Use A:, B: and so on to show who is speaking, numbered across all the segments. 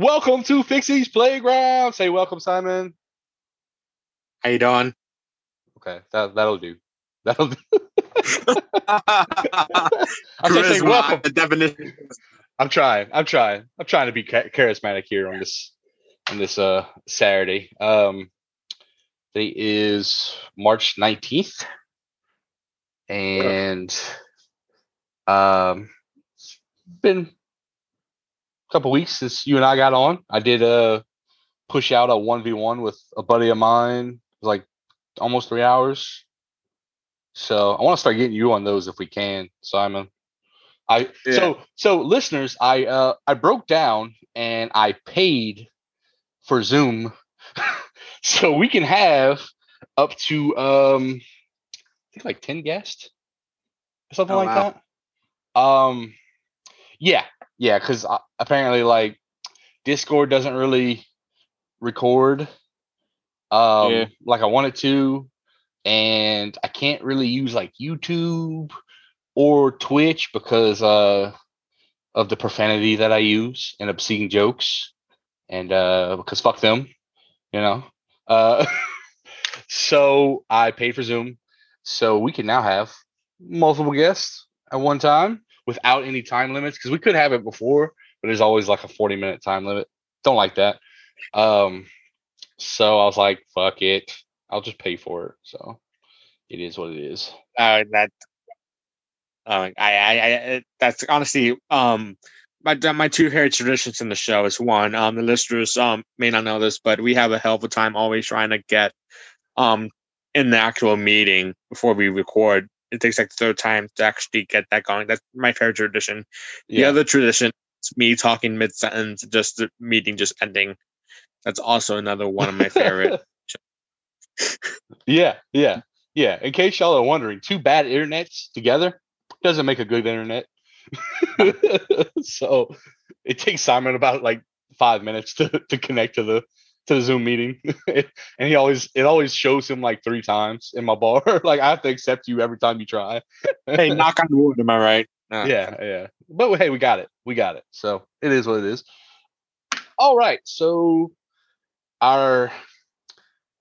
A: Welcome to Fixie's Playground. Say welcome, Simon.
B: How you doing?
A: Okay, that that'll do. That'll do. I should say
B: Charisma,
A: welcome.
B: The definition.
A: I'm trying. I'm trying. I'm trying to be charismatic here on this on this uh Saturday. Um, today is March 19th, and um, been couple weeks since you and I got on. I did a push out a one v one with a buddy of mine. It was like almost three hours. So I want to start getting you on those if we can, Simon. I
B: Yeah.
A: so so listeners, I uh I broke down and I paid for Zoom so we can have up to um I think like 10 guests or something
B: Oh,
A: like
B: wow.
A: that. Um yeah, yeah, cuz apparently like Discord doesn't really record um
B: Yeah.
A: like I wanted to and I can't really use like YouTube or Twitch because uh of the profanity that I use and obscene jokes and uh because fuck them, you know. Uh so I paid for Zoom so we can now have multiple guests at one time without any time limits because we could have it before but there's always like a 40 minute time limit. Don't like that. Um so I was like fuck it. I'll just pay for it. So it is what it is.
B: Uh, that. Uh, I, I, I, that's honestly, um, my my two hair traditions in the show is one. Um, the listeners um may not know this, but we have a hell of a time always trying to get, um, in the actual meeting before we record. It takes like the third time to actually get that going. That's my favorite tradition. Yeah. The other tradition is me talking mid sentence, just the meeting just ending. That's also another one of my favorite.
A: Yeah, yeah, yeah. In case y'all are wondering, two bad internets together doesn't make a good internet. so it takes Simon about like five minutes to, to connect to the to the Zoom meeting, and he always it always shows him like three times in my bar. like I have to accept you every time you try.
B: hey, knock on the wood, am I right? No.
A: yeah, yeah. But hey, we got it. We got it. So it is what it is. All right. So our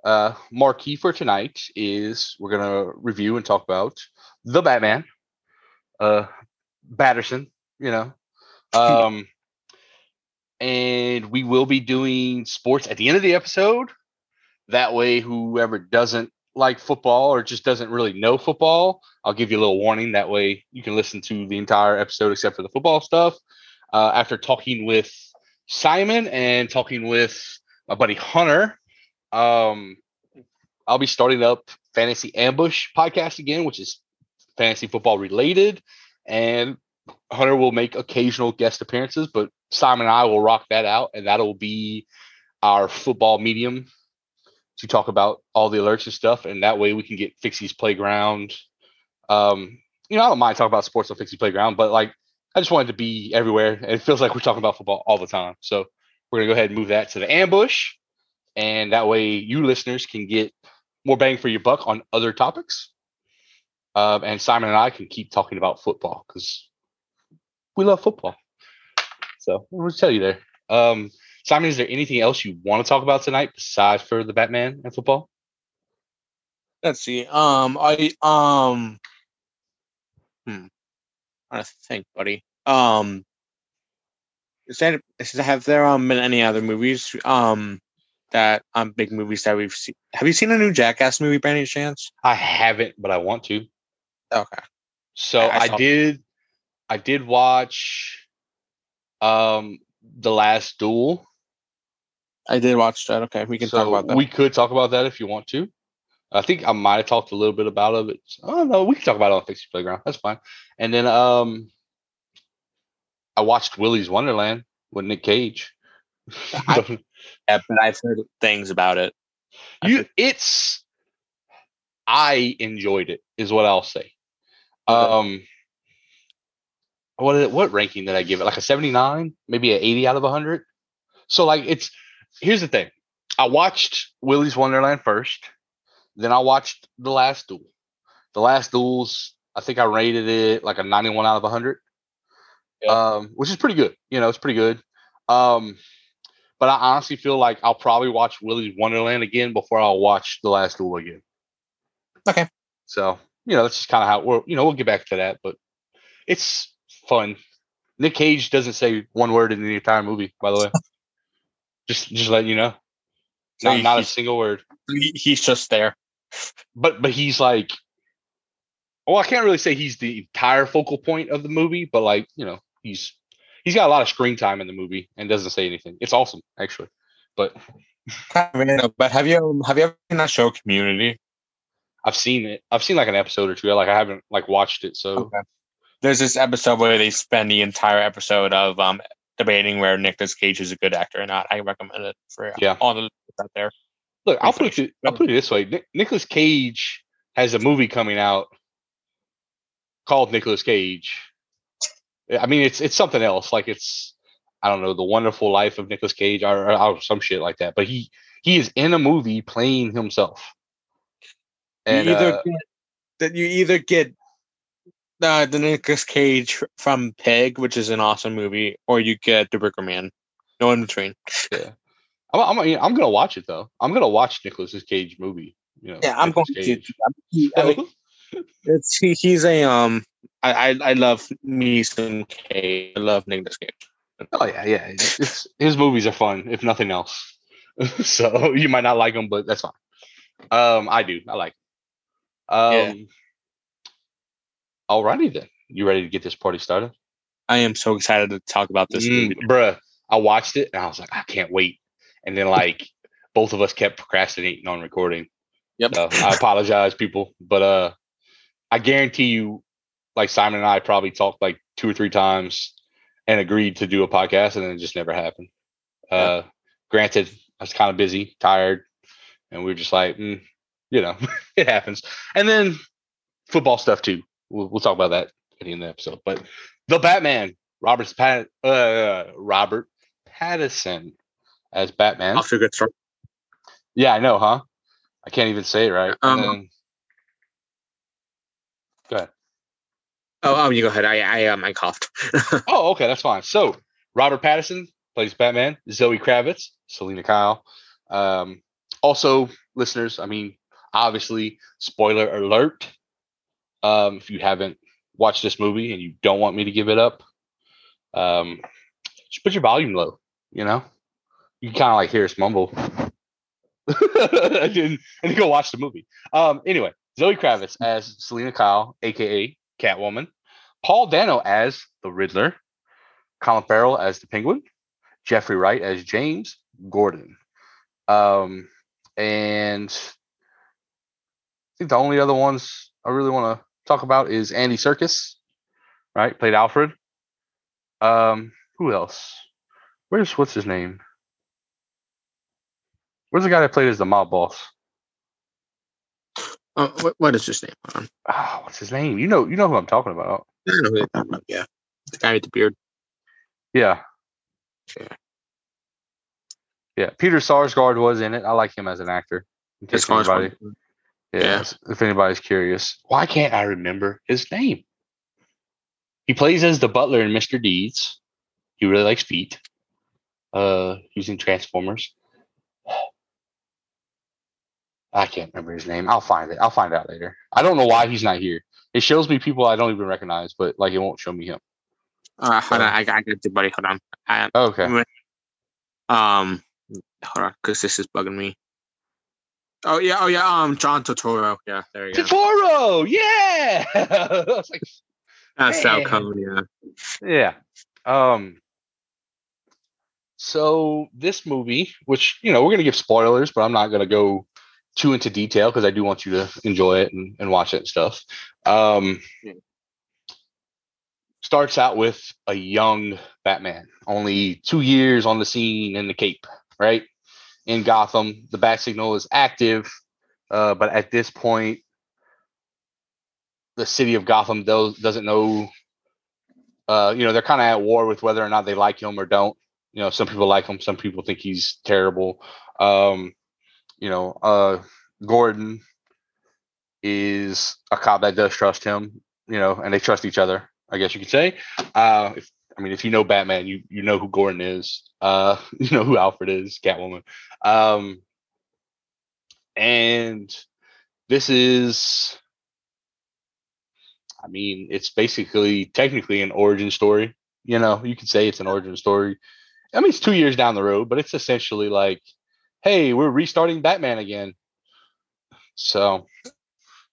A: uh marquee for tonight is we're gonna review and talk about the Batman, uh Batterson, you know. Um and we will be doing sports at the end of the episode. That way, whoever doesn't like football or just doesn't really know football, I'll give you a little warning. That way, you can listen to the entire episode except for the football stuff. Uh, after talking with Simon and talking with my buddy Hunter, um, I'll be starting up Fantasy Ambush podcast again, which is fantasy football related. And Hunter will make occasional guest appearances, but Simon and I will rock that out, and that'll be our football medium to talk about all the alerts and stuff. And that way we can get Fixie's Playground. Um, you know, I don't mind talking about sports on Fixie Playground, but like I just wanted to be everywhere. And it feels like we're talking about football all the time. So we're gonna go ahead and move that to the ambush. And that way you listeners can get more bang for your buck on other topics. Um, and Simon and I can keep talking about football because we love football. So we'll tell you there. Um, Simon, is there anything else you want to talk about tonight besides for the Batman and football?
B: Let's see. Um, I um, hmm, I think, buddy. Um, is that have there um been any other movies um that um big movies that we've seen? Have you seen a new Jackass movie by any chance?
A: I haven't, but I want to.
B: Okay.
A: So
B: I- I
A: I, did I did watch um The Last Duel.
B: I did watch that. Okay, we can
A: so
B: talk about that.
A: We could talk about that if you want to. I think I might have talked a little bit about it. But, oh no, we can talk about it on Fixie Playground. That's fine. And then um I watched Willy's Wonderland with Nick Cage.
B: I- yeah, but I've heard things about it.
A: You it's I enjoyed it, is what I'll say. Um what is- what ranking did I give it? Like a 79, maybe an 80 out of 100. So like it's here's the thing. I watched Willy's Wonderland first, then I watched The Last Duel. The Last Duels, I think I rated it like a 91 out of 100.
B: Yep.
A: Um, which is pretty good. You know, it's pretty good. Um, But I honestly feel like I'll probably watch Willy's Wonderland again before I'll watch The Last Duel again.
B: Okay.
A: So you know that's just kind of how we're. You know we'll get back to that, but it's fun. Nick Cage doesn't say one word in the entire movie, by the way. just just letting you know. Not,
B: he-
A: not a single word.
B: He- he's just there.
A: But but he's like well, I can't really say he's the entire focal point of the movie, but like, you know, he's he's got a lot of screen time in the movie and doesn't say anything. It's awesome, actually. But
B: But have you have you ever seen that show Community?
A: I've seen it. I've seen like an episode or two. Like I haven't like watched it. So
B: Okay. There's this episode where they spend the entire episode of um debating where Nicolas Cage is a good actor or not. I recommend it for
A: Yeah.
B: all the listeners out there.
A: look, I'll put it I'll put it this way. Nic- Nicolas Cage has a movie coming out called Nicolas Cage. I mean, it's it's something else. Like it's I don't know, The Wonderful Life of Nicolas Cage or, or, or some shit like that. But he he is in a movie playing himself. And
B: you either
A: uh,
B: get that you either get uh, the Nicolas Cage from Pig, which is an awesome movie, or you get The Wicker Man. No in between.
A: yeah. I'm, I'm, I'm gonna watch it though. I'm gonna watch Nicolas Cage movie. You know,
B: Yeah, I'm going
A: Nicolas
B: to.
A: Cage.
B: He, I mean, it's he, he's a um. I, I I love me some Cage. I love Nicolas Cage.
A: Oh yeah, yeah. It's, it's his movies are fun, if nothing else. so you might not like them, but that's fine. Um, I do. I like. Um, alrighty then. You ready to get this party started?
B: I am so excited to talk about this
A: Mm, bruh. I watched it and I was like, I can't wait. And then like both of us kept procrastinating on recording.
B: Yep.
A: So I apologize, people, but uh, I guarantee you, like Simon and I probably talked like two or three times and agreed to do a podcast, and then it just never happened. Uh, granted, I was kind of busy, tired, and we were just like, mm, you know, it happens. And then football stuff too. We'll, we'll talk about that at the end of the episode. But the Batman, Robert Pat, uh, Robert Pattinson as Batman.
B: Off to a good start.
A: Yeah, I know, huh? I can't even say it right.
B: Um,
A: then- go ahead.
B: Oh, oh, you go ahead. I I um I coughed.
A: Oh, okay, that's fine. So Robert Pattinson plays Batman. Zoe Kravitz, Selina Kyle. Um, also, listeners, I mean, obviously, spoiler alert. Um, if you haven't watched this movie and you don't want me to give it up, um, just put your volume low. You know, you kind of like hear us mumble. and, then, and then go watch the movie. Um, anyway, Zoe Kravitz as Selina Kyle, aka Catwoman. Paul Dano as the Riddler. Colin Farrell as the Penguin. Jeffrey Wright as James Gordon. Um, and I think the only other ones I really want to talk about is Andy Serkis, right? Played Alfred. Um, who else? Where's what's his name? Where's the guy that played as the mob boss?
B: Oh, what, what is his name?
A: Ah, what's his name? You know, you know who I'm talking about.
B: I know who you're talking about. Yeah, the guy with the beard.
A: Yeah.
B: Yeah.
A: Yeah. Peter Sarsgaard was in it. I like him as an actor. In case
B: As far as
A: anybody, yeah,
B: yeah.
A: if anybody's curious. Why can't I remember his name? He plays as the butler in Mr. Deeds. He really likes feet. Uh using Transformers. I can't remember his name. I'll find it. I'll find out later. I don't know why he's not here. It shows me people I don't even recognize, but like it won't show me him.
B: Uh, hold on, I, I got you, buddy. Hold on. I,
A: Okay.
B: um, hold on, because this is bugging me. Oh yeah, oh yeah. Um, John Turturro. Yeah, there you go.
A: Turturro, yeah. I was like,
B: That's
A: man.
B: Falcone. Yeah.
A: Yeah. Um so this movie, which you know, we're gonna give spoilers, but I'm not gonna go too into detail because I do want you to enjoy it and, and watch it and stuff. Um
B: Yeah.
A: starts out with a young Batman, only two years on the scene in the Cape, right? In Gotham. The bat signal is active, uh, but at this point, the city of Gotham does, doesn't know uh, you know, they're kind of at war with whether or not they like him or don't. You know, some people like him, some people think he's terrible. Um, you know, uh, Gordon is a cop that does trust him, you know, and they trust each other, I guess you could say. Uh, if, I mean, if you know Batman, you you know who Gordon is. Uh, you know who Alfred is, Catwoman. Um, and this is, I mean, it's basically technically an origin story. You know, you could say it's an origin story. I mean, it's two years down the road, but it's essentially like, hey, we're restarting Batman again. So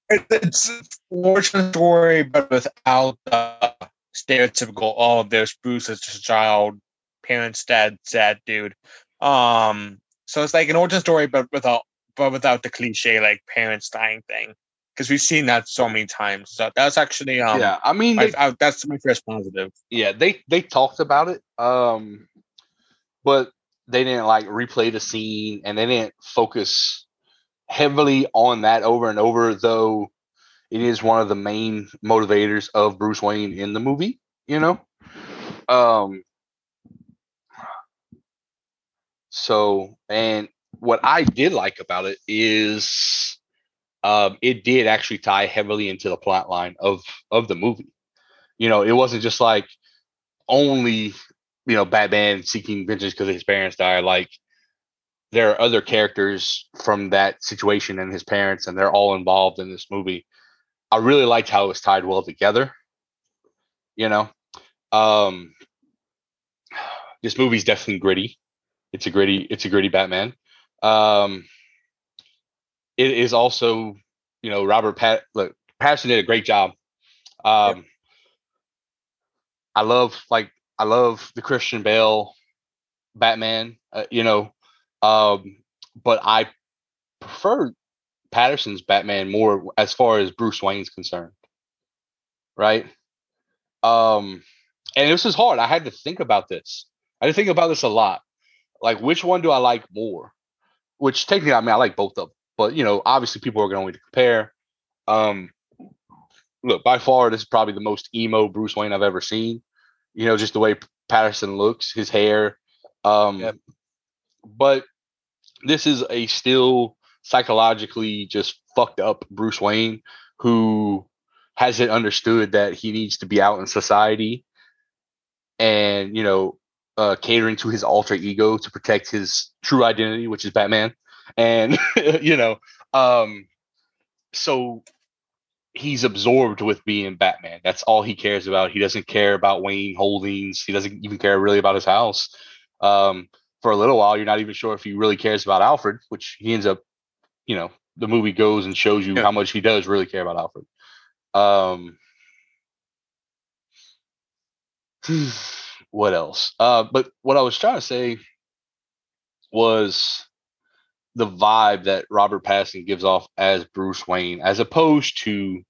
B: it's origin story, but without the stereotypical "oh, there's Bruce as a child, parents dead, sad dude." Um, so it's like an origin story, but without but without the cliche like parents dying thing, because we've seen that so many times. So that's actually um,
A: yeah, I mean,
B: my,
A: they,
B: I, that's my first positive.
A: yeah, they they talked about it, um, but they didn't like replay the scene and they didn't focus heavily on that over and over. Though it is one of the main motivators of Bruce Wayne in the movie, you know. Um. So, and what I did like about it is, um, it did actually tie heavily into the plot line of of the movie. You know, it wasn't just like only you know Batman seeking vengeance because his parents died. Like there are other characters from that situation and his parents, and they're all involved in this movie. I really liked how it was tied well together. You know, um, this movie's definitely gritty. It's a gritty. It's a gritty Batman. Um, it is also, you know, Robert Pat. Look, Patterson did a great job. Um, I love like I love the Christian Bale Batman. Uh, you know, um, but I prefer Patterson's Batman more as far as Bruce Wayne's concerned. Right. Um, and this is hard. I had to think about this. I had to think about this a lot. Like, which one do I like more? Which technically, I mean, I like both of them, but you know, obviously, people are going to compare. Um, look, by far, this is probably the most emo Bruce Wayne I've ever seen. You know, just the way Patterson looks, his hair. Um,
B: Yep.
A: But this is a still psychologically just fucked up Bruce Wayne who hasn't understood that he needs to be out in society and, you know, uh, catering to his alter ego to protect his true identity, which is Batman. And, you know, um, so he's absorbed with being Batman. That's all he cares about. He doesn't care about Wayne Holdings. He doesn't even care really about his house. Um, for a little while, you're not even sure if he really cares about Alfred, which he ends up, you know, the movie goes and shows you
B: Yeah.
A: how much he does really care about Alfred. Um, what else? Uh, but what I was trying to say was the vibe that Robert Pattinson gives off as Bruce Wayne, as opposed to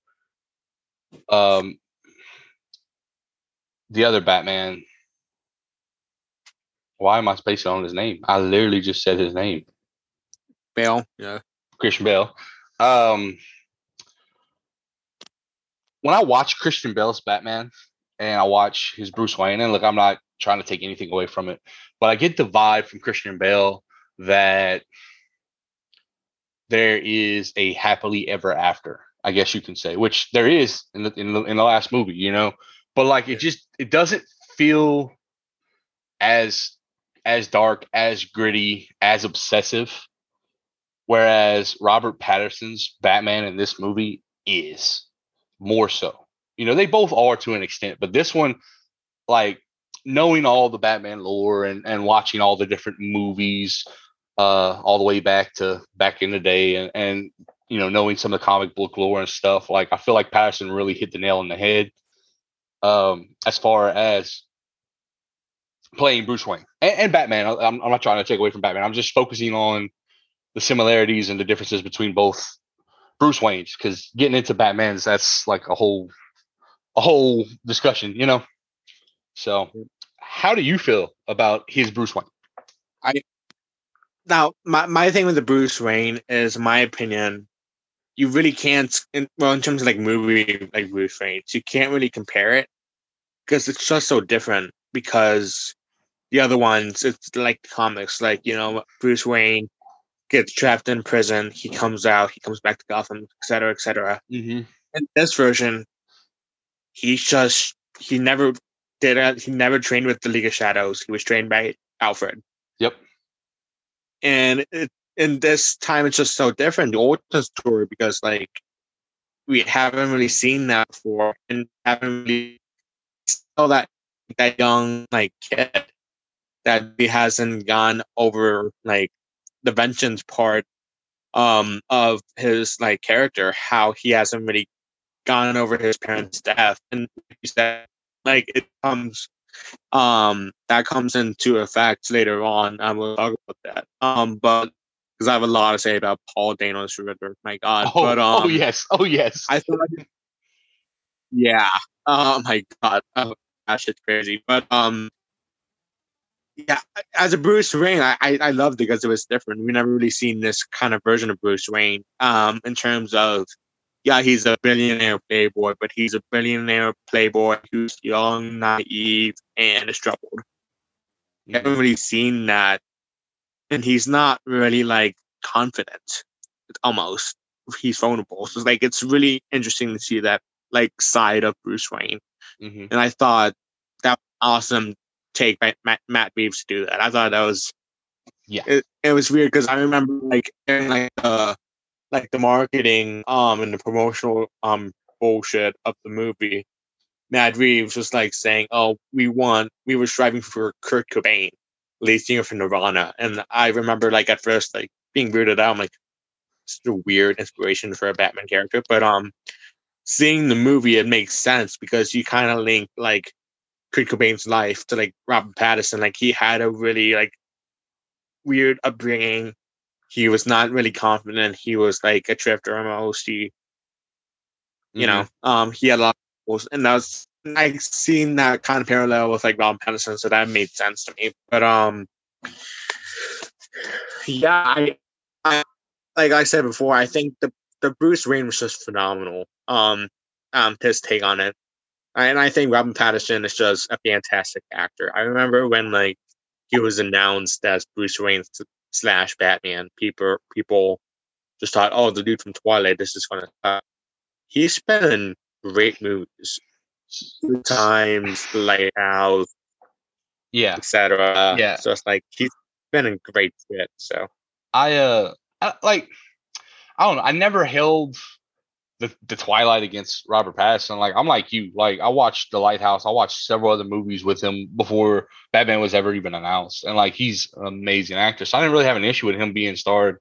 A: um the other Batman. Why am I spacing on his name? I literally just said his name,
B: Bale, yeah,
A: Christian Bale. Um, when I watch Christian Bale's Batman and I watch his Bruce Wayne, and look, I'm not trying to take anything away from it, but I get the vibe from Christian Bale that there is a happily ever after, I guess you can say, which there is in the in the, in the last movie, you know. But like it just it doesn't feel as as dark, as gritty, as obsessive. Whereas Robert Patterson's Batman in this movie is more so. You know, they both are to an extent, but this one, like knowing all the Batman lore and, and watching all the different movies, uh, all the way back to back in the day, and, and you know, knowing some of the comic book lore and stuff, like I feel like Patterson really hit the nail on the head. Um, as far as playing Bruce Wayne and, and Batman, I'm, I'm not trying to take away from Batman. I'm just focusing on the similarities and the differences between both Bruce Waynes because getting into Batman's that's like a whole a whole discussion, you know. So, how do you feel about his Bruce Wayne?
B: I now my, my thing with the bruce wayne is my opinion you really can't in, well in terms of like movie like bruce wayne you can't really compare it because it's just so different because the other ones it's like comics like you know bruce wayne gets trapped in prison he comes out he comes back to gotham etc cetera, etc cetera.
A: Mm-hmm.
B: in this version he's just he never did uh, he never trained with the League of Shadows. He was trained by Alfred.
A: Yep.
B: And it, in this time, it's just so different. The origin story because like we haven't really seen that before, and haven't really saw that that young like kid that he hasn't gone over like the vengeance part um of his like character, how he hasn't really gone over his parents' death, and he said like it comes um that comes into effect later on. I will talk about that. Um, but because I have a lot to say about Paul Dano Schroeder. My God.
A: Oh,
B: but um,
A: oh yes, oh yes.
B: I thought, yeah. Oh my God. Oh, that shit's crazy. But um, yeah. As a Bruce Wayne, I, I I loved it because it was different. We never really seen this kind of version of Bruce Wayne. Um, in terms of yeah, he's a billionaire playboy, but he's a billionaire playboy who's young, naive, and is troubled. We haven't really seen that, and he's not really like confident. It's almost, he's vulnerable. So it's like it's really interesting to see that like side of Bruce Wayne,
A: Mhm.
B: and I thought that was awesome take Matt, Matt Reeves to do that. I thought that was
A: Yeah.
B: It, it was weird because I remember like in like uh like the marketing um and the promotional um bullshit of the movie. Matt Reeves was like saying, "Oh, we want we were striving for Kurt Cobain, lead singer for Nirvana," and I remember like at first like being weirded out. I'm like, "It's a weird inspiration for a Batman character," but um, seeing the movie, it makes sense because you kind of link like Kurt Cobain's life to like Robin Pattinson. Like he had a really like weird upbringing. He was not really confident. He was like a drifter almost. He, you know, um, he had a lot of goals, and that was like seeing that kind of parallel with like Robin Pattinson, so that made sense to me. But um, yeah, I, I like I said before, I think the the Bruce Wayne was just phenomenal. Um, um, his take on it, and I think Robin Pattinson is just a fantastic actor. I remember when like he was announced as Bruce Wayne slash Batman, people people just thought, oh, the dude from Twilight, this is gonna. Uh, he's been in great movies, Times, Lighthouse,
A: Yeah.
B: etc.
A: Yeah.
B: so it's like he's been in great shit. So
A: I uh I, like I don't know. I never held the the Twilight against Robert Pattinson. Like I'm like you. Like I watched The Lighthouse. I watched several other movies with him before Batman was ever even announced. And like he's an amazing actor. So I didn't really have an issue with him being starred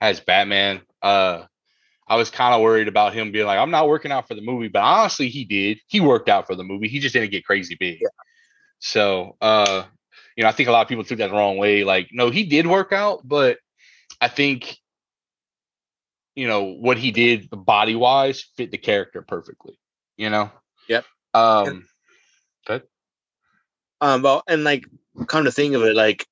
A: as Batman. Uh I was kind of worried about him being like, I'm not working out for the movie, but honestly, he did. He worked out for the movie. He just didn't get crazy big. So, uh, you know, I think a lot of people took that the wrong way. Like, no, he did work out, but I think, you know, what he did body wise fit the character perfectly. You know.
B: Yep.
A: Um.
B: Um, well, and like, come to think of it, like,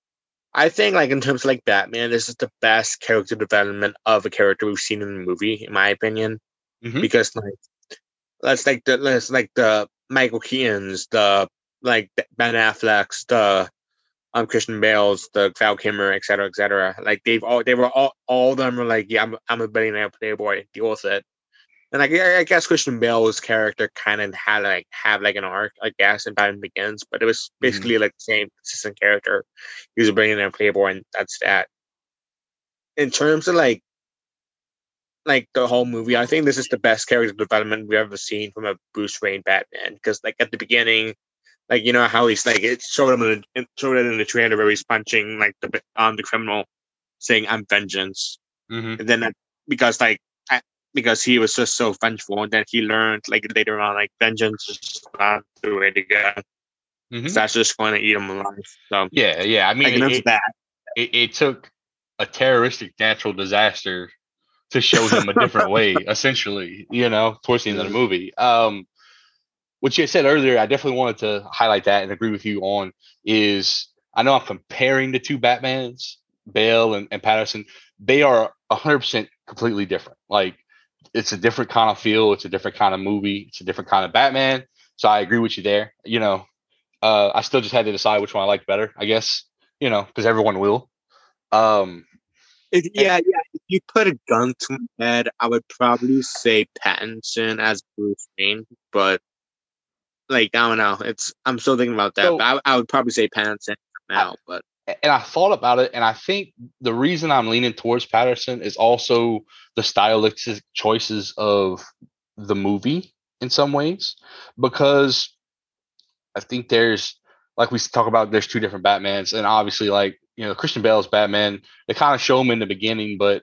B: I think like in terms of like Batman, this is the best character development of a character we've seen in the movie, in my opinion.
A: Mhm.
B: Because like, let's like the let's like the Michael Keaton's, the like Ben Affleck's, the um Christian Bale's, the Val Kilmer, et cetera, et cetera. Like they've all they were all all of them were like, yeah, I'm I'm a billionaire playboy, deal with it. And like I I guess Christian Bale's character kind of had like have like an arc, I guess, in Batman Begins, but it was
A: Mhm.
B: basically like the same consistent character. He was a billionaire playboy, and that's that. In terms of like like the whole movie, I think this is the best character development we've ever seen from a Bruce Wayne Batman. Because like at the beginning, like you know how he's like it showed him in it showed it in the trailer where he's punching like the um the criminal, saying "I'm vengeance."
A: mhm.
B: and then that, because like I, because he was just so vengeful and then he learned like later on like vengeance is not the way to go
A: Mhm.
B: 'cause that's just going to eat him alive so
A: Yeah. Yeah. I mean,
B: like, that's
A: it,
B: that
A: it, it took a terroristic natural disaster to show him a different way, essentially, you know, towards the end of the movie. Um, what you said earlier, I definitely wanted to highlight that and agree with you on is I know I'm comparing the two Batmans, Bale and, and Patterson. They are 100% completely different. Like, it's a different kind of feel, it's a different kind of movie, it's a different kind of Batman. So I agree with you there. You know, uh, I still just had to decide which one I liked better, I guess, you know, because everyone will. Um,
B: If- yeah yeah if you put a gun to my head i would probably say pattinson as bruce wayne but like I don't know. It's I'm still thinking about that.
A: So-
B: but I, I would probably say Patterson now, but
A: and I thought about it, and I think the reason I'm leaning towards Patterson is also the stylistic choices of the movie in some ways, because I think there's like we talk about there's two different Batmans, and obviously like you know Christian Bale's Batman, they kind of show him in the beginning, but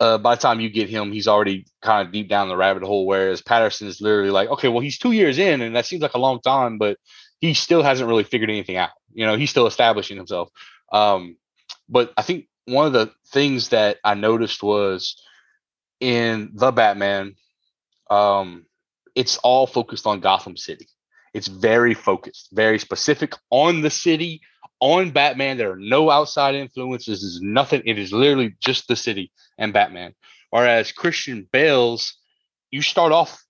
A: uh, by the time you get him, he's already kind of deep down the rabbit hole. Whereas Patterson is literally like, okay, well he's two years in, and that seems like a long time, but he still hasn't really figured anything out. You know, he's still establishing himself. Um, but I think one of the things that I noticed was in the Batman, um, it's all focused on Gotham City. It's very focused, very specific on the city, on Batman. There are no outside influences. There's nothing. It is literally just the city and Batman. Whereas Christian Bale's, you start off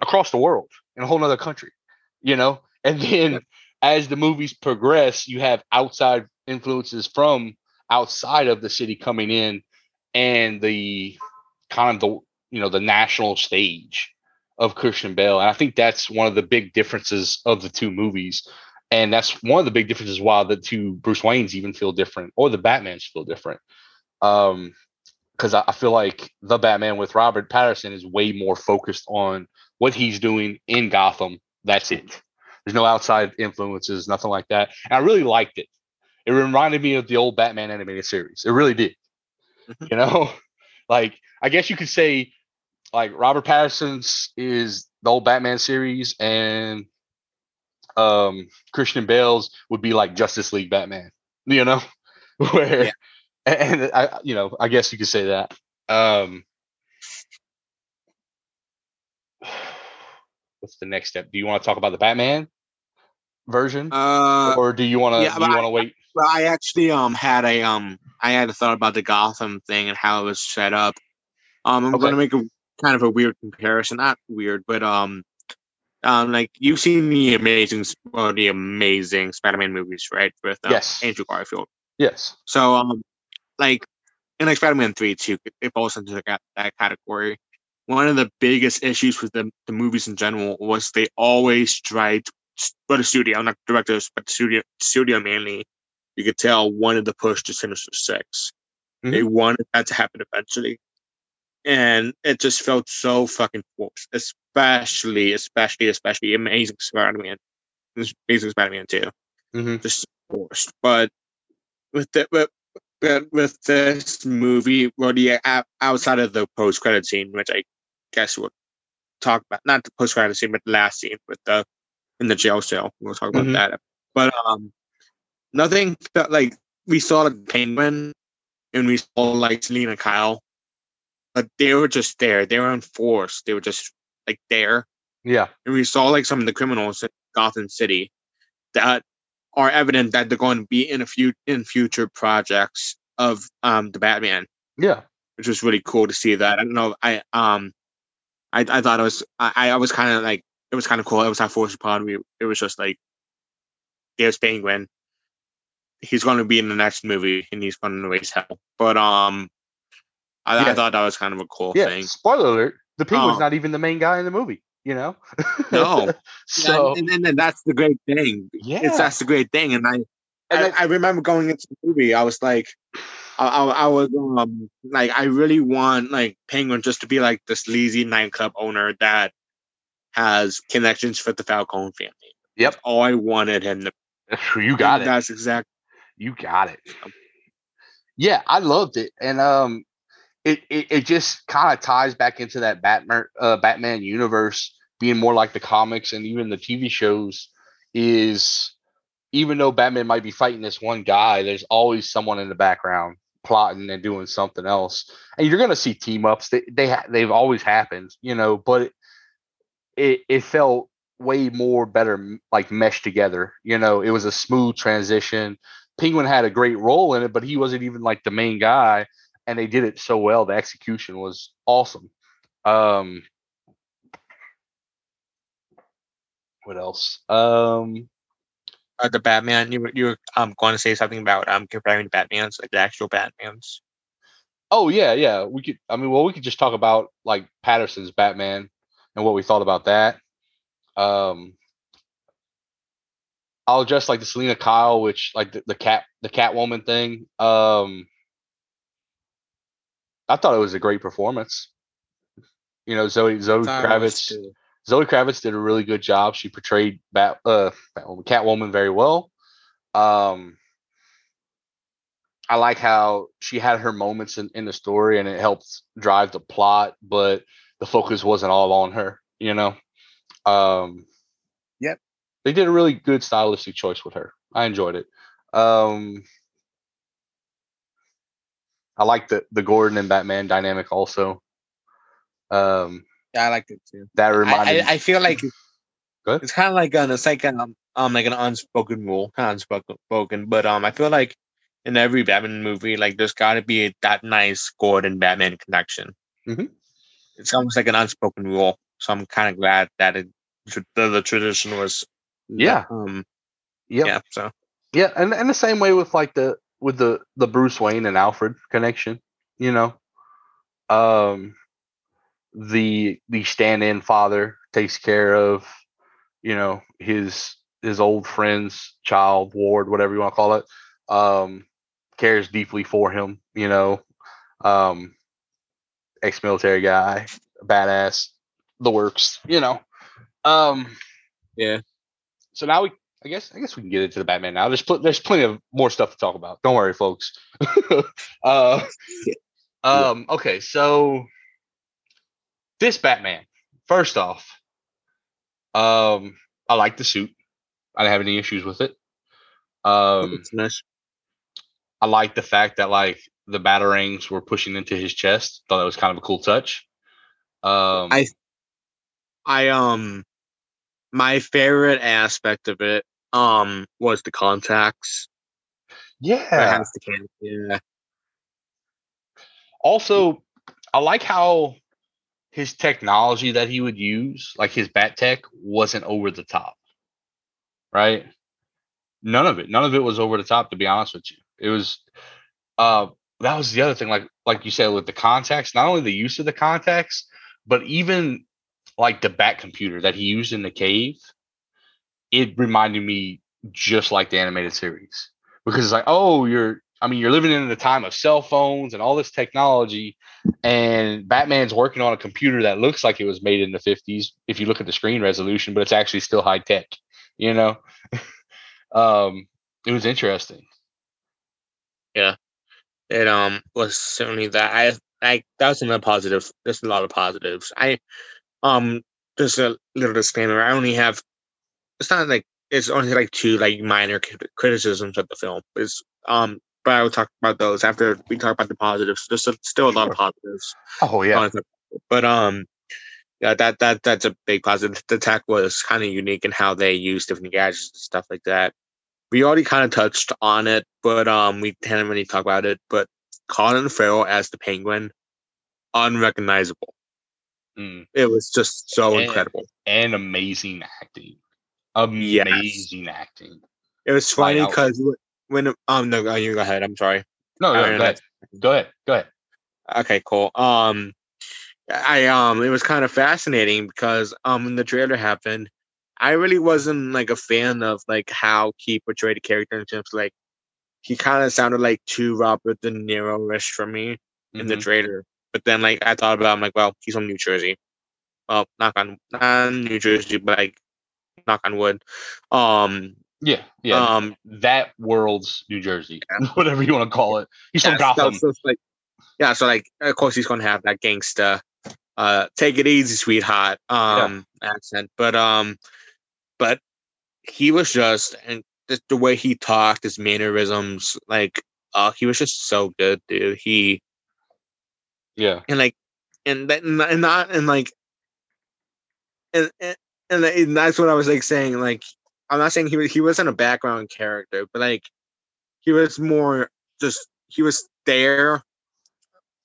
A: across the world in a whole other country, you know, and then as the movies progress, you have outside influences from outside of the city coming in and the kind of the you know the national stage of Christian Bale. And I think that's one of the big differences of the two movies. And that's one of the big differences why the two Bruce Waynes even feel different or the Batmans feel different. Um because I, I feel like the Batman with Robert Patterson is way more focused on what he's doing in Gotham. That's it. There's no outside influences, nothing like that. And I really liked it. It reminded me of the old Batman animated series. It really did.
B: Mhm.
A: You know, like I guess you could say, like Robert Patterson's is the old Batman series, and um Christian Bale's would be like Justice League Batman. You know, where
B: Yeah.
A: and I, you know, I guess you could say that. Um, what's the next step? Do you want to talk about the Batman version,
B: uh,
A: or do you want to?
B: yeah,
A: you want to wait?
B: well, I actually um had a um I had a thought about the Gotham thing and how it was set up. Um, I'm
A: Okay.
B: going to make a kind of a weird comparison, not weird, but um, um, like you've seen the amazing, well, the amazing Spider-Man movies, right? With um,
A: Yes.
B: Andrew Garfield.
A: Yes.
B: So um, like in like Spider-Man Three too, it falls into that, that category. One of the biggest issues with the, the movies in general was they always tried, but the studio, not directors, but studio, studio mainly, you could tell wanted to push to Sinister 6 They wanted that to happen eventually, and it just felt so fucking forced, especially, especially, especially Amazing Spider-Man, Amazing Spider-Man Two
A: Mhm.
B: just forced. But with the but, but with this movie, well, o- outside of the post credit scene, which I guess we'll talk about, not the post credit scene, but the last scene with the in the jail cell. We'll talk about
A: Mhm.
B: that. But um, nothing felt like we saw the penguin and we saw like Selina Kyle, but they were just there. They were enforced. They were just like there
A: Yeah.
B: and we saw like some of the criminals in Gotham City that are evident that they're going to be in a few in future projects of um the Batman,
A: Yeah.
B: which was really cool to see that. I don't know. I um I, I thought it was I, I was kind of like it was kind of cool. It was not forced upon me. It was just like there's Penguin. He's going to be in the next movie and he's going to raise hell. But um, I,
A: Yeah.
B: I thought that was kind of a cool
A: Yeah.
B: thing.
A: Spoiler alert: the penguin's
B: Oh.
A: not even the main guy in the movie. You know.
B: No.
A: so
B: and, and, and that's the great thing.
A: yeah.
B: It's that's the great thing, and I
A: And
B: I, I remember going into the movie. I was like, I, I, I was um like I really want like Penguin just to be like this sleazy nightclub owner that has connections with the Falcone family.
A: Yep.
B: That's all I wanted him to. That's true.
A: you got it.
B: That's exactly.
A: You got it. Yeah, I loved it, and um, it it, it just kind of ties back into that Batman uh, Batman universe being more like the comics and even the TV shows. Is even though Batman might be fighting this one guy, there's always someone in the background plotting and doing something else, and you're gonna see team ups. They they ha- they've always happened, you know, but it it, it felt way more better like meshed together. You know, it was a smooth transition. Penguin had a great role in it, but he wasn't even like the main guy, and they did it so well. The execution was awesome. Um, what else? Um,
B: Uh, the Batman. You were you were um going to say something about um comparing Batman's like the actual Batman's.
A: oh yeah, yeah. We could. I mean, well, we could just talk about like Patterson's Batman and what we thought about that. Um, I'll just like the Selina Kyle, which like the, the cat the Catwoman thing. Um, I thought it was a great performance. You know, Zoe Zoe Kravitz. Zoe Kravitz did a really good job. She portrayed Bat, uh, Batwoman, Catwoman very well. Um, I like how she had her moments in, in the story and it helped drive the plot, but the focus wasn't all on her, you know? Um,
B: yep.
A: They did a really good stylistic choice with her. I enjoyed it. Um, I like the, the Gordon and Batman dynamic also. Um,
B: yeah, I liked it too.
A: That reminded
B: I, I, I feel like it's kind of like an, it's like an, um, like an unspoken rule, kind of unspoken, but um, I feel like in every Batman movie, like there's got to be that nice Gordon Batman connection.
A: Mm-hmm.
B: It's almost like an unspoken rule. So I'm kind of glad that it the, the tradition was.
A: Yeah.
B: Um.
A: Yep.
B: Yeah. So.
A: Yeah, and and the same way with like the with the the Bruce Wayne and Alfred connection, you know, um, the the stand-in father takes care of, you know, his his old friend's child, ward, whatever you want to call it. Um, cares deeply for him, you know, um, ex-military guy, badass, the works, you know. Um,
B: yeah.
A: So now we, I guess, I guess we can get into the Batman now. There's pl- there's plenty of more stuff to talk about. Don't worry, folks. uh, um, okay, so this Batman, first off, um, I like the suit. I didn't have any issues with it. Um,
B: nice.
A: I like the fact that like the batarangs were pushing into his chest. Thought that was kind of a cool touch. Um,
B: I, I um, my favorite aspect of it um was the contacts.
A: Yeah.
B: Yeah.
A: Also, I like how his technology that he would use, like his bat tech, wasn't over the top. Right? None of it. None of it was over the top, to be honest with you. It was uh that was the other thing, like like you said, with the contacts, not only the use of the contacts, but even like the bat computer that he used in the cave, it reminded me just like the animated series. Because it's like, oh, you're I mean, you're living in the time of cell phones and all this technology, and Batman's working on a computer that looks like it was made in the 50s if you look at the screen resolution, but it's actually still high tech, you know? um, it was interesting.
B: Yeah. It um was certainly that I I that was another positive. There's a lot of positives. I um just a little disclaimer. I only have it's not like it's only like two like minor criticisms of the film. Is um but I will talk about those after we talk about the positives. There's a, still a lot of positives.
A: Oh yeah.
B: But um yeah, that that that's a big positive. The tech was kind of unique in how they use different gadgets and stuff like that. We already kind of touched on it, but um, we didn't really talk about it. But Colin Farrell as the Penguin, unrecognizable.
A: Mm.
B: It was just so
A: and,
B: incredible
A: and amazing acting. Amazing yes. acting.
B: It was funny because when um no you go ahead. I'm sorry.
A: No, no, go ahead. Go ahead. Go ahead.
B: Okay, cool. Um, I um, it was kind of fascinating because um, when the trailer happened, I really wasn't like a fan of like how he portrayed the character in terms of, like he kind of sounded like too Robert De Niro-ish for me mm-hmm. in the mm-hmm. trailer. But then like I thought about, I'm like, well, he's from New Jersey. Well, knock on not New Jersey, but like knock on wood. Um,
A: yeah, yeah. Um, that world's New Jersey, yeah. whatever you want to call it. He's yeah, from Gotham. So, so
B: like, yeah, so like, of course, he's gonna have that gangsta, uh, take it easy, sweetheart, um, yeah. accent. But um, but he was just and just the way he talked, his mannerisms, like, uh, he was just so good, dude. He,
A: yeah,
B: and like, and that, and not, and like, and, and and that's what I was like saying. Like, I'm not saying he was he wasn't a background character, but like he was more just he was there.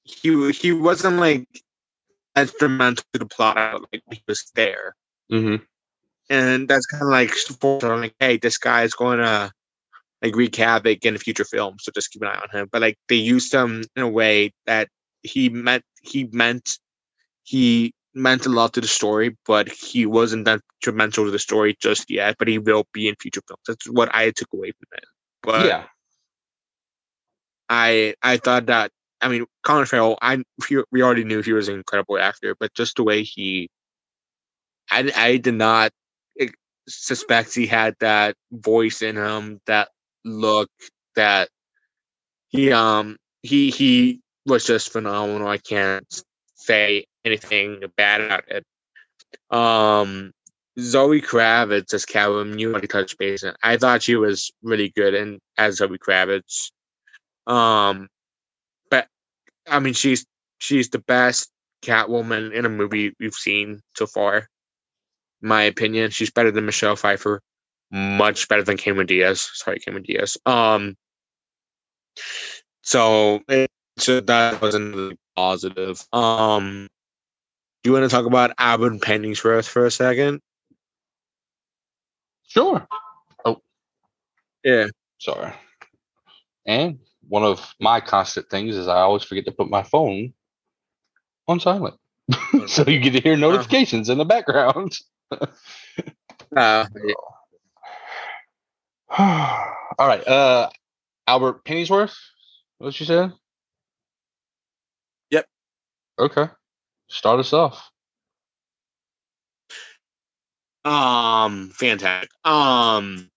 B: He he wasn't like instrumental to the plot. Like he was there,
A: mm-hmm.
B: and that's kind of like like, hey, this guy is going to like wreak havoc in a future film, so just keep an eye on him. But like they used him in a way that he meant he meant he meant a lot to the story, but he wasn't detrimental to the story just yet. But he will be in future films. That's what I took away from it. But
A: yeah,
B: I I thought that I mean Colin Farrell. I we already knew he was an incredible actor, but just the way he, I I did not suspect he had that voice in him, that look, that he um he he was just phenomenal. I can't say anything bad about it. Um, Zoe Kravitz as Catwoman, you already touched base. I thought she was really good and as Zoe Kravitz. Um, but I mean, she's she's the best Catwoman in a movie we've seen so far. My opinion, she's better than Michelle Pfeiffer, much better than Cameron Diaz. Sorry, Cameron Diaz. Um, so, so that wasn't really positive. Um, do you want to talk about Albert Penningsworth for a second?
A: Sure. Oh,
B: yeah.
A: Sorry. And one of my constant things is I always forget to put my phone on silent, so you get to hear notifications in the background.
B: uh,
A: All right. Uh, Albert Penningsworth. What you said? Okay. Start us off.
B: Um, fantastic. Um,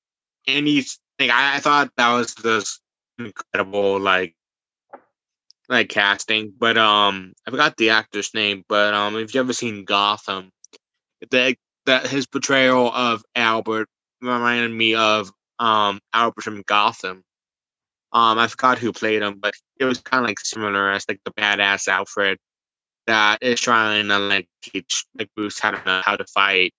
B: like, I, I thought that was this incredible, like, like casting. But um, I forgot the actor's name. But um, if you ever seen Gotham, that that his portrayal of Albert reminded me of um Albert from Gotham. Um, I forgot who played him, but it was kind of like similar as like the badass Alfred that is trying to like teach like Bruce how to how to fight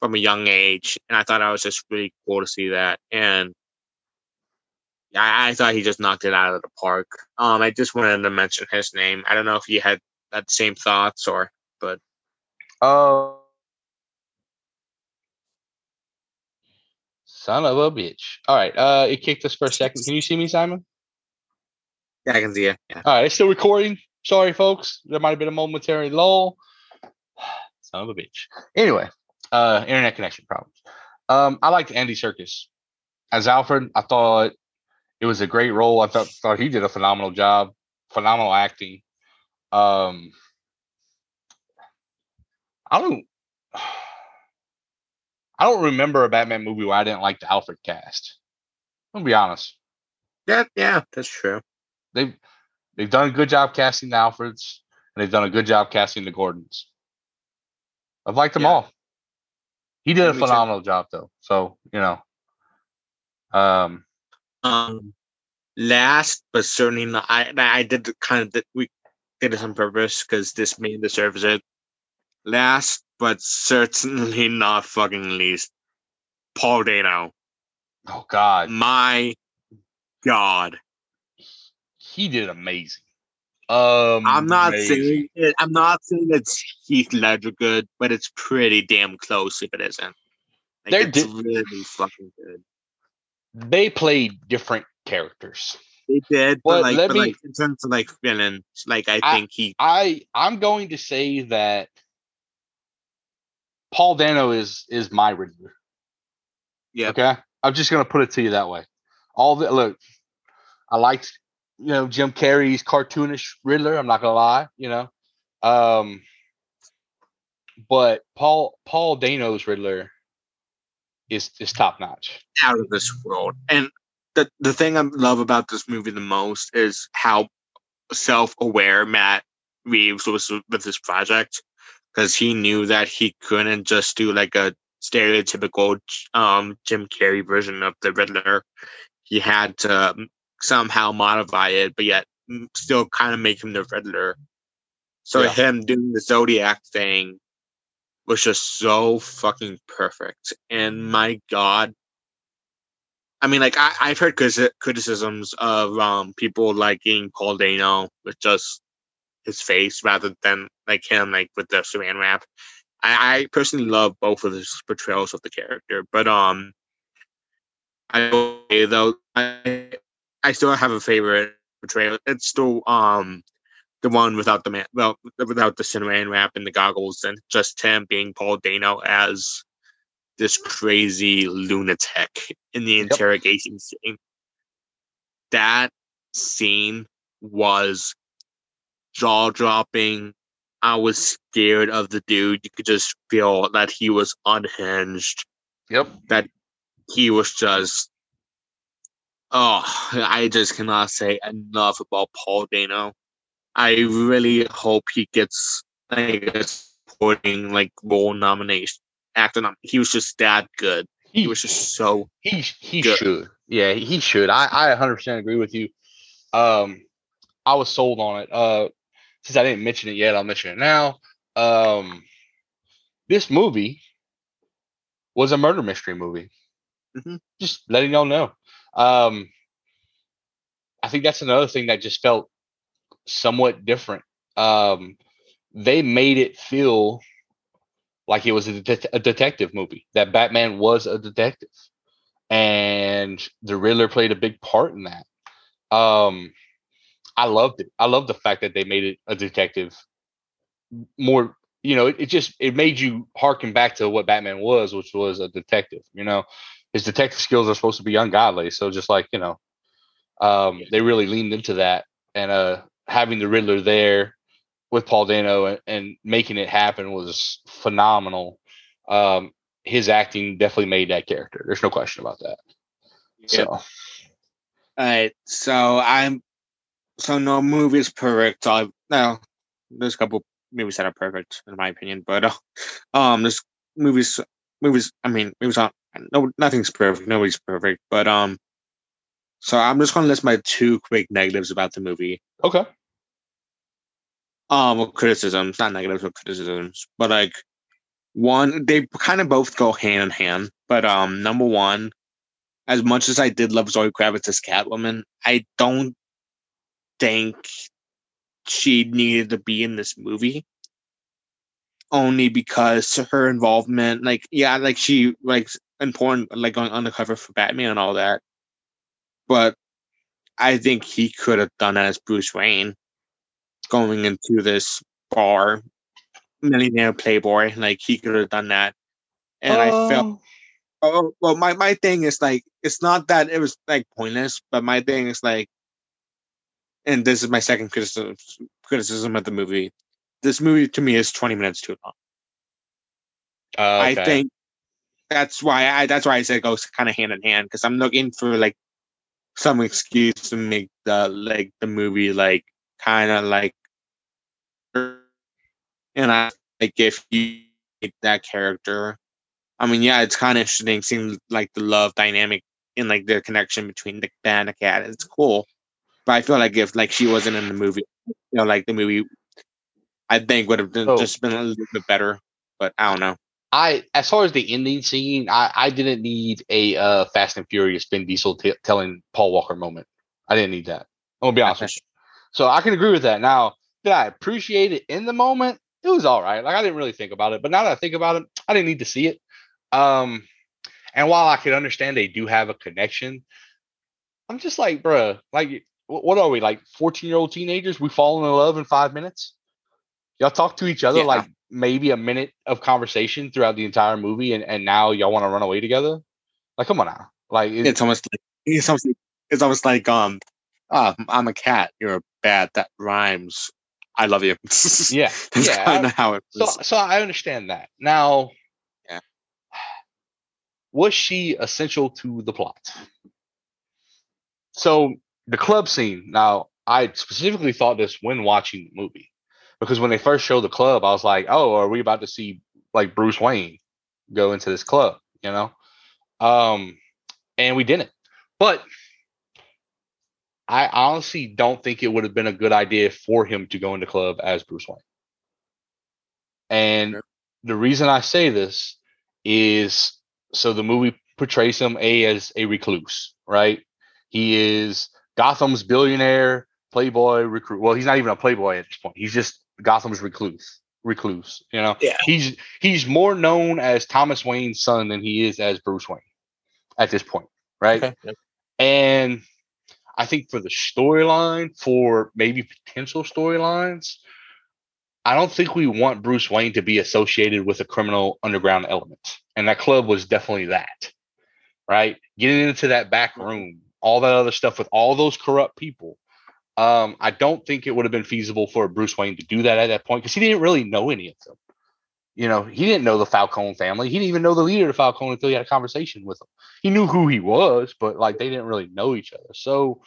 B: from a young age, and I thought that was just really cool to see that. And I, I thought he just knocked it out of the park. Um, I just wanted to mention his name. I don't know if you had that same thoughts or, but
A: uh, son of a bitch. All right, uh, it kicked us for a second. Can you see me, Simon?
B: Yeah, I can see you. Yeah.
A: All right, it's still recording. Sorry, folks. There might have been a momentary lull. Son of a bitch. Anyway, uh, internet connection problems. Um, I liked Andy Serkis as Alfred. I thought it was a great role. I thought thought he did a phenomenal job, phenomenal acting. Um, I don't. I don't remember a Batman movie where I didn't like the Alfred cast. Gonna be honest.
B: Yeah, yeah, that's true.
A: They've they've done a good job casting the Alfreds, and they've done a good job casting the Gordons. I've liked them
B: Yeah.
A: all. He did
B: Yeah,
A: a
B: me too.
A: phenomenal job though. So, you know. Um
B: Um, last but certainly not, I I did the kind of that we did this on purpose because this made the service it. Last but certainly not fucking least, Paul Dano.
A: oh god,
B: My God,
A: he did amazing. Um
B: I'm not saying it, I'm not saying it's Heath Ledger good, but it's pretty damn close if it isn't. Like,
A: They're
B: it's
A: di-
B: really fucking good.
A: they played different characters.
B: They did, but
A: Well,
B: like,
A: let
B: but
A: me-
B: like in terms of like villains, like I
A: I-
B: think he
A: I I'm going to say that Paul Dano is is my Riddler.
B: yeah
A: Okay, I'm just gonna put it to you that way. All the look, I liked you know Jim Carrey's cartoonish Riddler. I'm not gonna lie, you know, um, but Paul Paul Dano's Riddler is is top notch.
B: out of this world. And the the thing I love about this movie the most is how self aware Matt Reeves was with this project because he knew that he couldn't just do like a stereotypical um Jim Carrey version of the Riddler. He had to somehow modify it, but yet still kind of make him the Riddler. So
A: Yeah.
B: him doing the Zodiac thing was just so fucking perfect. And my God, I mean, like I, I've heard criti- criticisms of um people liking Paul Dano with just his face rather than like him like with the Saran wrap. I, I personally love both of his portrayals of the character, but um, I will say, though I I still have a favorite portrayal. It's still um the one without the man, well, without the cinnamon wrap and the goggles, and just him being Paul Dano as this crazy lunatic in the
A: Yep.
B: interrogation scene. That scene was jaw dropping. I was scared of the dude. You could just feel that he was unhinged.
A: Yep.
B: That he was just. Oh, I just cannot say enough about Paul Dano. I really hope he gets like a supporting like role nomination. Actor, nom- he was just that good. He was just so
A: He he
B: Good.
A: should. Yeah, he should. I I 100% agree with you. Um, I was sold on it. Uh, since I didn't mention it yet, I'll mention it now. Um, this movie was a murder mystery movie.
B: Mhm.
A: Just letting y'all know. Um, I think that's another thing that just felt somewhat different. Um, they made it feel like it was a, det- a detective movie. That Batman was a detective, and the Riddler played a big part in that. Um, I loved it. I love the fact that they made it a detective. More, you know, it, it just it made you harken back to what Batman was, which was a detective. You know, his detective skills are supposed to be ungodly, so just like you know, um, they really leaned into that, and uh, having the Riddler there with Paul Dano and, and making it happen was phenomenal. Um, his acting definitely made that character. There's no question about that. So
B: All right, so I'm so no movie is perfect. I no, there's a couple movies that are perfect in my opinion, but uh, um, there's movies movies. I mean, movies are no nothing's perfect. Nobody's perfect, but um, so I'm just gonna list my two quick negatives about the movie.
A: okay,
B: Um, well, criticisms, not negatives, but criticisms. But like one, they kind of both go hand in hand. But um, number one, as much as I did love Zoe Kravitz as Catwoman, I don't think she needed to be in this movie. Only because her involvement, like yeah, like she like important, like going undercover for Batman and all that. But I think he could have done that as Bruce Wayne, going into this bar, millionaire playboy. Like he could have done that, and I felt
A: Um,
B: Oh well, my my thing is like it's not that it was like pointless, but my thing is like, and this is my second criticism criticism of the movie. This movie to me is twenty minutes too long.
A: uh,
B: I think that's why I that's why I said it goes kind of hand in hand because I'm looking for like some excuse to make the like the movie like kind of like, and I like if you make that character I mean, yeah, it's kind of interesting seeing like the love dynamic and like the connection between the band and the cat. It's cool, but I feel like if like she wasn't in the movie, you know, like the movie, I think would have
A: Oh.
B: just been a little bit better. But I don't know.
A: I as far as the ending scene, I, I didn't need a uh, Fast and Furious Vin Diesel t- telling Paul Walker moment. I didn't need that. I'm gonna be honest with you. So I can agree with that. Now, did I appreciate it in the moment? It was all right. Like I didn't really think about it, but now that I think about it, I didn't need to see it. Um, and while I could understand they do have a connection, I'm just like, bruh, like, what are we like, 14 year old teenagers? We fall in love in five minutes. Y'all talk to each other
B: Yeah.
A: like maybe a minute of conversation throughout the entire movie, and, and now y'all want to run away together? Like, come on now. Like, it-
B: It's almost like it's almost like, it's almost like um, oh, I'm a cat. You're a bat. That rhymes. I love you.
A: yeah, yeah.
B: kind of how it
A: So, so I understand that. Now,
B: Yeah.
A: was she essential to the plot? So the club scene. Now, I specifically thought this when watching the movie because when they first showed the club, I was like, "Oh, are we about to see like Bruce Wayne go into this club?" You know, um, and we didn't. But I honestly don't think it would have been a good idea for him to go into club as Bruce Wayne. And the reason I say this is so the movie portrays him a as a recluse, right? He is Gotham's billionaire, playboy, recruit. Well, he's not even a playboy at this point. He's just Gotham's recluse. Recluse, you know.
B: Yeah.
A: He's he's more known as Thomas Wayne's son than he is as Bruce Wayne at this point, right?
B: Okay.
A: And I think for the storyline, for maybe potential storylines, I don't think we want Bruce Wayne to be associated with a criminal underground element. And that club was definitely that, right? Getting into that back mm-hmm. room, all that other stuff with all those corrupt people. Um, I don't think it would have been feasible for Bruce Wayne to do that at that point because he didn't really know any of them. You know, he didn't know the Falcone family. He didn't even know the leader of Falcone until he had a conversation with him. He knew who he was, but like they didn't really know each other. So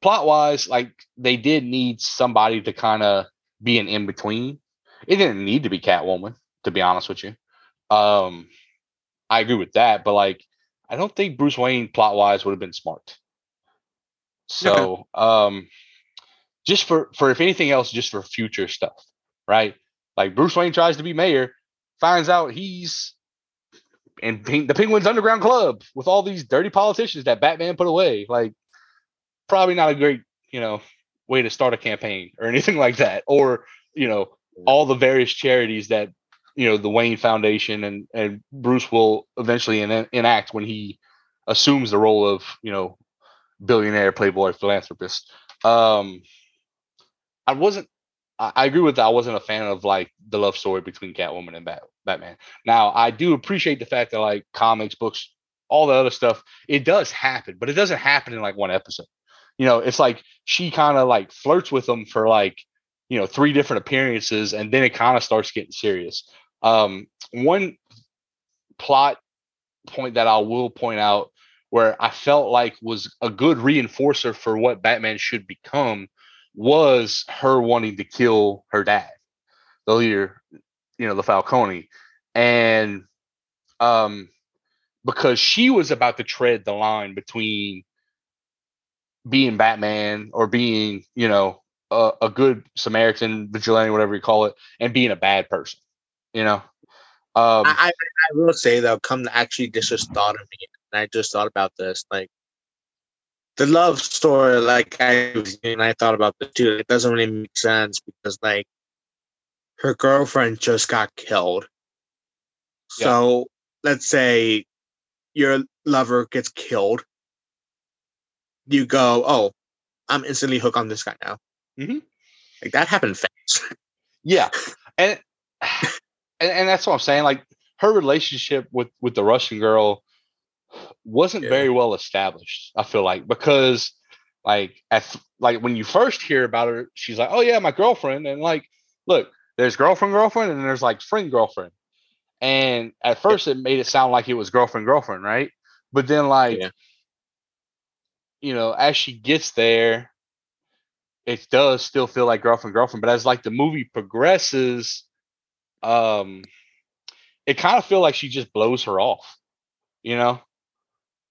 A: plot wise, like they did need somebody to kind of be an in between. It didn't need to be Catwoman, to be honest with you. Um, I agree with that, but like, I don't think Bruce Wayne plot wise would have been smart. So, okay. um, just for for if anything else, just for future stuff, right? Like Bruce Wayne tries to be mayor, finds out he's in the Penguins Underground Club with all these dirty politicians that Batman put away. Like, probably not a great, you know, way to start a campaign or anything like that. Or, you know, all the various charities that, you know, the Wayne Foundation and, and Bruce will eventually en- enact when he assumes the role of, you know, billionaire playboy philanthropist. Um, I wasn't, I, I agree with that. I wasn't a fan of like the love story between Catwoman and Bat- Batman. Now, I do appreciate the fact that like comics, books, all the other stuff, it does happen, but it doesn't happen in like one episode you know, it's like she kind of like flirts with him for like, you know, three different appearances, and then it kind of starts getting serious. Um, one plot point that I will point out where I felt like was a good reinforcer for what Batman should become was her wanting to kill her dad, the leader, you know, the Falcone. And um because she was about to tread the line between being Batman or being, you know, a, a, good Samaritan, vigilante, whatever you call it, and being a bad person. You know.
B: Um, I, I will say though, come to actually, this just thought of me, and I just thought about this, like the love story. Like I was and I thought about the two, It doesn't really make sense because like her girlfriend just got killed. Yeah. So let's say your lover gets killed you go, oh, I'm instantly hooked on this guy now. Mm-hmm. Like that happened fast.
A: yeah, and, and and that's what I'm saying. Like her relationship with with the Russian girl wasn't yeah. very well established. I feel like because like at like when you first hear about her, she's like, oh yeah, my girlfriend, and like look, there's girlfriend girlfriend, and there's like friend girlfriend. And at first, yeah. it made it sound like it was girlfriend girlfriend, right? But then like yeah you know, as she gets there, it does still feel like girlfriend, girlfriend. But as like the movie progresses, um, it kind of feel like she just blows her off, you know?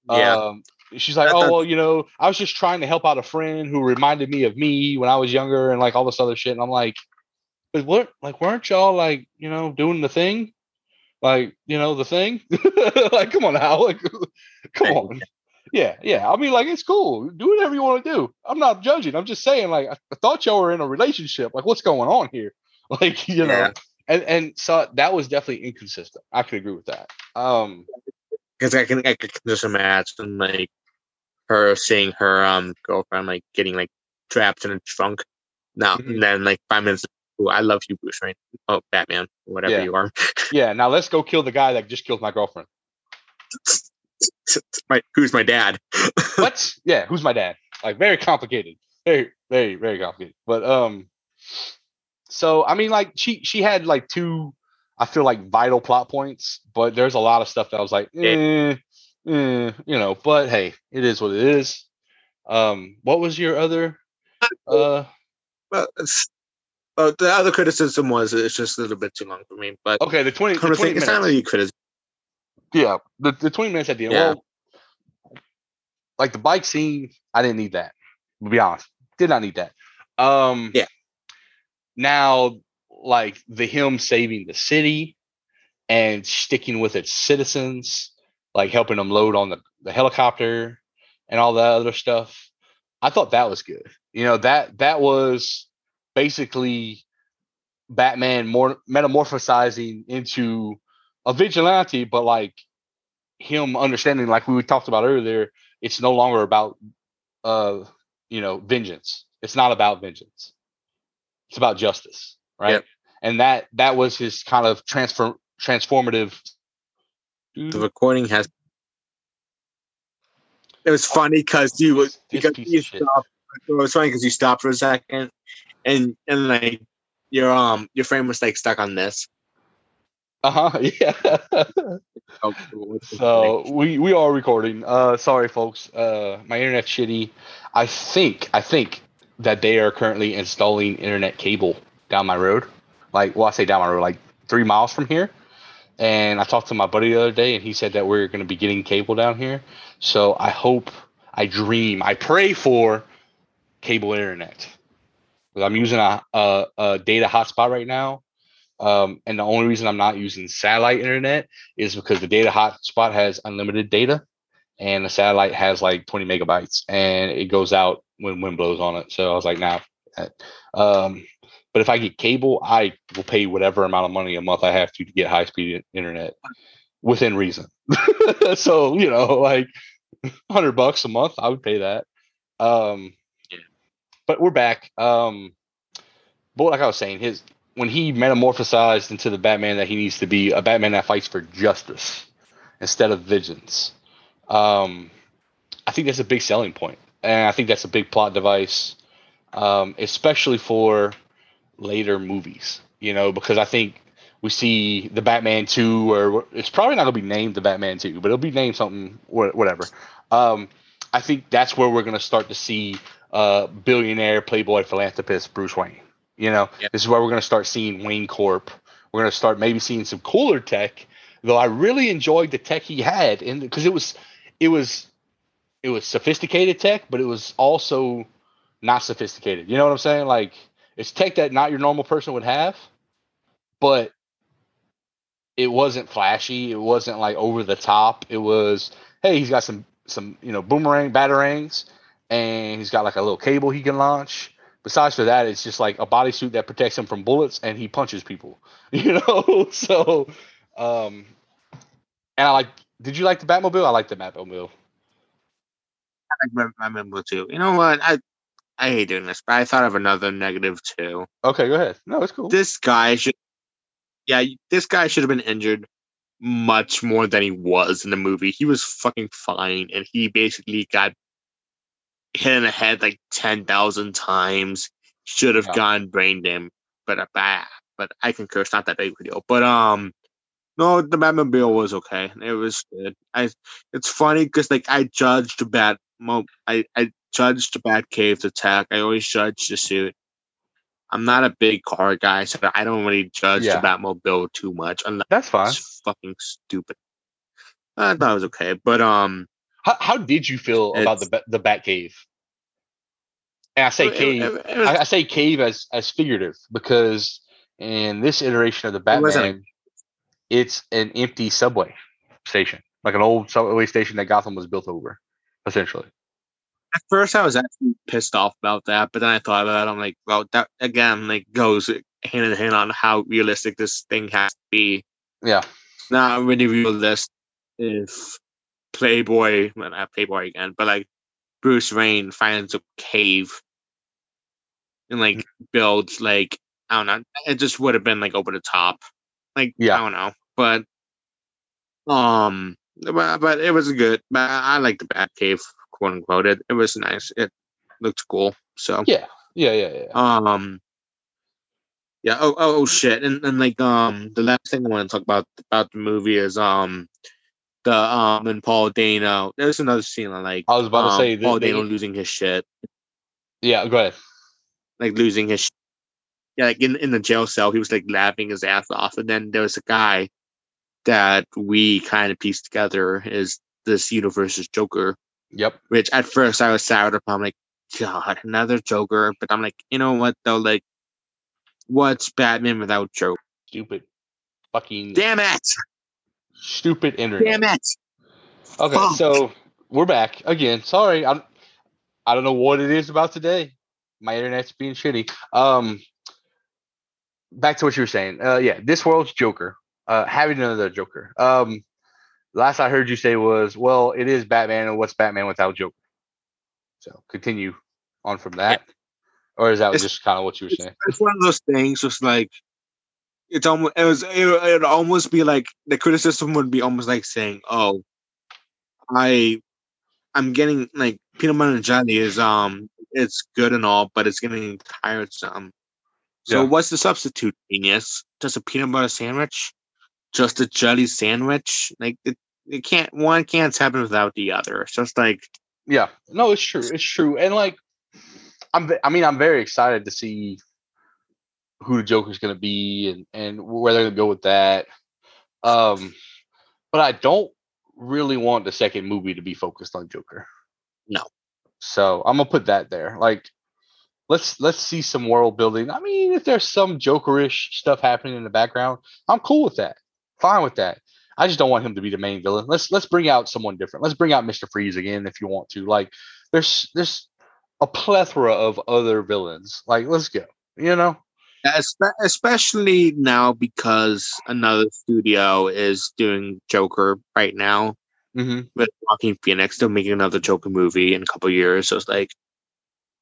A: Yeah. Um, she's like, oh well, you know, I was just trying to help out a friend who reminded me of me when I was younger, and like all this other shit. And I'm like, but what? Like, weren't y'all like, you know, doing the thing? Like, you know, the thing? like, come on now, like, come on yeah, yeah. I mean, like it's cool. Do whatever you want to do. I'm not judging. I'm just saying, like, I, thought y'all were in a relationship. Like, what's going on here? Like, you know. And and so that was definitely inconsistent. I could agree with that. Um,
B: because I can I can just imagine like her seeing her um girlfriend like getting like trapped in a trunk. Now mm-hmm. and then like five minutes. Ooh, I love you, Bruce Wayne. Oh, Batman, whatever
A: yeah.
B: you are.
A: yeah. Now let's go kill the guy that just killed my girlfriend.
B: my who's my dad?
A: what? Yeah, who's my dad? Like very complicated. Very, very, very complicated. But um so I mean like she she had like two I feel like vital plot points, but there's a lot of stuff that I was like, eh, eh, you know, but hey, it is what it is. Um, what was your other uh
B: well, well, the other criticism was it's just a little bit too long for me. But
A: okay, the 20, the 20 minutes. it's not really criticism. Yeah, the, the 20 minutes at the end. Yeah. Well, like the bike scene, I didn't need that. To be honest, did not need that. Um,
B: yeah.
A: Now, like the him saving the city and sticking with its citizens, like helping them load on the, the helicopter and all that other stuff. I thought that was good. You know that that was basically Batman more metamorphosizing into a vigilante, but like him understanding, like we talked about earlier, it's no longer about uh you know, vengeance. It's not about vengeance. It's about justice, right?
B: Yep.
A: And that that was his kind of transfer transformative.
B: The recording has. It was funny because you
A: This
B: because you stopped. It was funny because you stopped for a second, and and like your um your frame was like stuck on this.
A: Uh huh. Yeah.
B: Oh,
A: So we we are recording. Uh, sorry, folks. Uh, my internet's shitty. I think I think that they are currently installing internet cable down my road. Like, well, I say down my road, like three miles from here. And I talked to my buddy the other day, and he said that we're going to be getting cable down here. So I hope, I dream, I pray for cable internet. I'm using a, a, a data hotspot right now. Um, and the only reason I'm not using satellite internet is because the data hotspot has unlimited data and the satellite has like 20 megabytes and it goes out when wind blows on it. So I was like, nah. Um, but if I get cable, I will pay whatever amount of money a month I have to to get high speed internet within reason. so, you know, like 100 bucks a month, I would pay that. Um,
B: Yeah.
A: but we're back. Um, but like I was saying, his when he metamorphosized into the Batman that he needs to be, a Batman that fights for justice instead of vengeance. Um, I think that's a big selling point, and I think that's a big plot device, um, especially for later movies. You know, because I think we see the Batman two, or it's probably not gonna be named the Batman two, but it'll be named something, whatever. Um, I think that's where we're gonna start to see uh, billionaire playboy philanthropist Bruce Wayne. You know,
B: Yep.
A: this is where we're gonna start seeing Wayne Corp. We're gonna start maybe seeing some cooler tech. Though I really enjoyed the tech he had, and because it was, it was, it was sophisticated tech, but it was also not sophisticated. You know what I'm saying? Like it's tech that not your normal person would have, but it wasn't flashy. It wasn't like over the top. It was, hey, he's got some some you know boomerang batarangs, and he's got like a little cable he can launch. Besides for that, it's just like a bodysuit that protects him from bullets, and he punches people. You know, so um, and I like. Did you like the Batmobile? I like the Batmobile.
B: I remember too. You know what? I I hate doing this, but I thought of another negative too.
A: Okay, go ahead. No, it's cool.
B: This guy should, yeah, this guy should have been injured much more than he was in the movie. He was fucking fine, and he basically got hit in the head like ten thousand times. Should have
A: Yeah.
B: gone brain damage, but uh, bah, but I concur. It's not that big of a deal. But um, no, the Batmobile was okay. It was good. I. It's funny because like I judged Bat. Mo- I I judged Batcave's attack. I always judge the suit. I'm not a big car guy, so I don't really judge
A: Yeah.
B: the Batmobile too much unless
A: That's fine.
B: it's fucking stupid. I thought it was okay, but um,
A: How, how did you feel about the Bat- the Bat Cave? And I say
B: it-
A: cave.
B: it- it was-
A: I, I say cave as as figurative because in this iteration of the Batman, it's an empty subway station, like an old subway station that Gotham was built over, essentially.
B: At first I was actually pissed off about that, but then I thought about it. I'm like, well, that again like goes hand in hand on how realistic this thing has to be.
A: Yeah,
B: Not really realistic if Playboy, well, not Playboy again, but like Bruce Wayne finds a cave and like builds like I don't know. It just would have been like over the top. Like
A: Yeah.
B: I don't know, but um, but, but it was good. But I like the Batcave, quote unquote. It it was nice. It looked cool. So
A: yeah, yeah, yeah, yeah.
B: um, yeah. Oh, oh, oh shit. And and like um, the last thing I want to talk about about the movie is um, the um, and Paul Dano. There's another scene like.
A: I was about to
B: um,
A: say that
B: Paul
A: they-
B: Dano losing his shit,
A: yeah. Go ahead.
B: like losing his. Yeah, like in, in the jail cell, he was like laughing his ass off, and then there was a guy that we kind of pieced together is this universe's Joker,
A: Yep.
B: which at first I was sour upon. I'm like, God, another Joker. But I'm like, you know what though? Like, what's Batman without Joker?
A: Stupid. Fucking
B: Damn it!
A: stupid internet.
B: Damn it!
A: Okay,
B: Fuck.
A: so we're back again. Sorry, I'm. I don't know what it is about today. My internet's being shitty. Um, back to what you were saying. Uh, yeah, this world's Joker. Uh, having another Joker. Um, last I heard you say was, well, it is Batman, and what's Batman without Joker? So continue. on from that, or is that
B: It's-
A: just kind of what you were saying?
B: It's one of those things. Just like it's almost it was it would almost be like the criticism would be almost like saying, "Oh, I I'm getting like peanut butter and jelly is um it's good and all, but it's getting tiresome." So
A: Yeah.
B: what's the substitute? Genius? Just a peanut butter sandwich? Just a jelly sandwich? Like it, it can't one can't happen without the other. It's just like
A: Yeah, no, it's true. It's true, and like, I'm. I mean, I'm very excited to see who the Joker's going to be and and where they're going to go with that. Um, but I don't really want the second movie to be focused on Joker.
B: No.
A: So I'm gonna put that there. Like, let's let's see some world building. I mean, if there's some Jokerish stuff happening in the background, I'm cool with that. Fine with that. I just don't want him to be the main villain. Let's let's bring out someone different. Let's bring out Mr. Freeze again if you want to. Like there's there's a plethora of other villains. Like let's go. You know?
B: Especially now because another studio is doing Joker right now
A: Mm-hmm.
B: with Joaquin Phoenix. They're making another Joker movie in a couple years, so it's like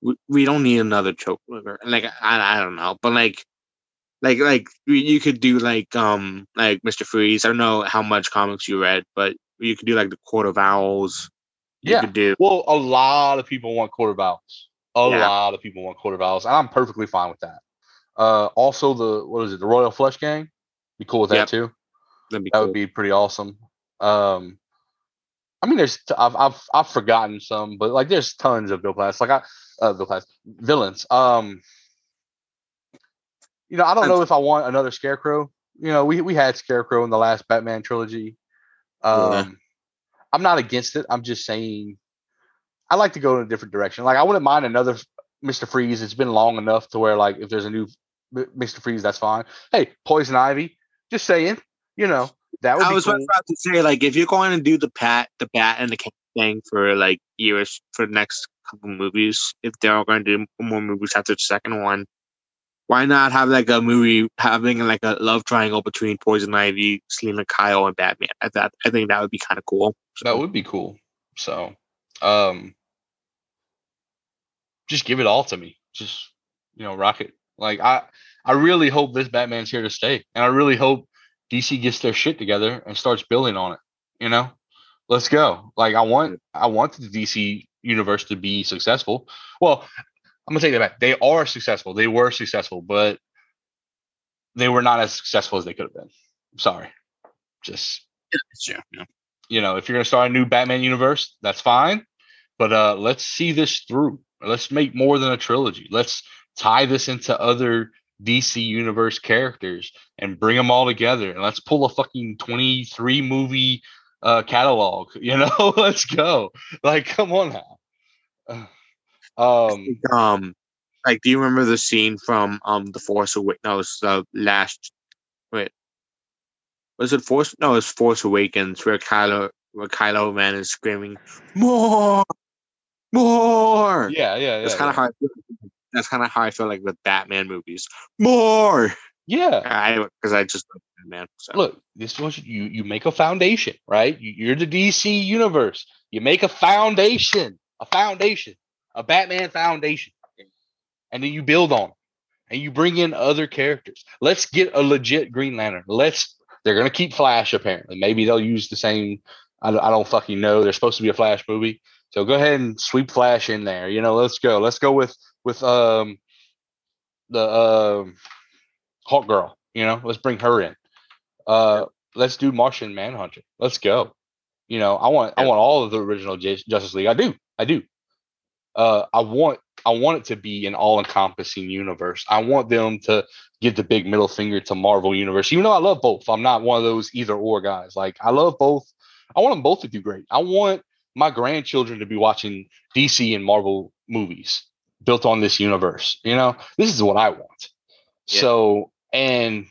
B: we, we don't need another Joker. Like I, I don't know, but like like like you could do like um like Mister Freeze. I don't know how much comics you read, but you could do like the Court of Owls. You
A: Yeah.
B: could do
A: Well, a lot of people want Court of Owls. A
B: Yeah.
A: lot of people want Court of Owls, and I'm perfectly fine with that. Uh, also the what is it? The Royal Flush Gang. Be cool with that
B: Yep.
A: too.
B: that'd be
A: That
B: cool.
A: would be pretty awesome. Um, I mean, there's t- I've I've I've forgotten some, but like there's tons of Bill Class. Like I uh Bill Class villains. Um, you know, I don't know if I want another Scarecrow. You know, we we had Scarecrow in the last Batman trilogy. Um,
B: Yeah.
A: I'm not against it. I'm just saying I like to go in a different direction. Like I wouldn't mind another Mr. Freeze. It's been long enough to where like if there's a new Mr. Freeze, that's fine. Hey, Poison Ivy. Just saying. You know that would be I
B: was
A: cool.
B: about to say, like, if you're going to do the pat, the bat, and the cat thing for like years for the next couple movies, if they're all going to do more movies after the second one, why not have like a movie having like a love triangle between Poison Ivy, Selina Kyle, and Batman? I thought I think that would be kind of cool. So.
A: That would be cool. So, um, just give it all to me. Just you know, rock it. Like I, I really hope this Batman's here to stay, and I really hope DC gets their shit together and starts building on it. You know, let's go. Like I want, I want the DC universe to be successful. Well, I'm gonna take that back. They are successful. They were successful, but they were not as successful as they could have been. I'm sorry. Just
B: Sure. Yeah.
A: you know, if you're gonna start a new Batman universe, that's fine. But uh let's see this through. Let's make more than a trilogy. Let's tie this into other DC universe characters and bring them all together. And let's pull a fucking 23 movie uh catalog. You know, let's go. Like, come on now. Um
B: Um, like, do you remember the scene from um the Force Awakens? No, it's the last. Wait, was it Force? No, it's Force Awakens where Kylo where Kylo Ren is screaming more, more.
A: yeah, yeah, yeah.
B: that's kind of how. I feel, that's kind of how I feel like with Batman movies. More.
A: Yeah.
B: I because I just love Batman. So.
A: look this was you you make a foundation right you, you're the dc universe you make a foundation a foundation a batman foundation and then you build on it and you bring in other characters. Let's get a legit green lantern. Let's they're gonna keep flash apparently. Maybe they'll use the same i don't, I don't fucking know. There's supposed to be a flash movie. So go ahead and sweep flash in there you know let's go. Let's go with with um the um hawk girl you know let's bring her in. Uh let's do martian manhunter. Let's go. You know i want i want all of the original J- justice league. I do i do uh i want i want it to be an all-encompassing universe. I want them to give the big middle finger to marvel universe even though i love both. I'm not one of those either or guys. Like i love both. I want them both to do great. I want my grandchildren to be watching dc and marvel movies built on this universe you know? This is what i want.
B: Yeah.
A: so and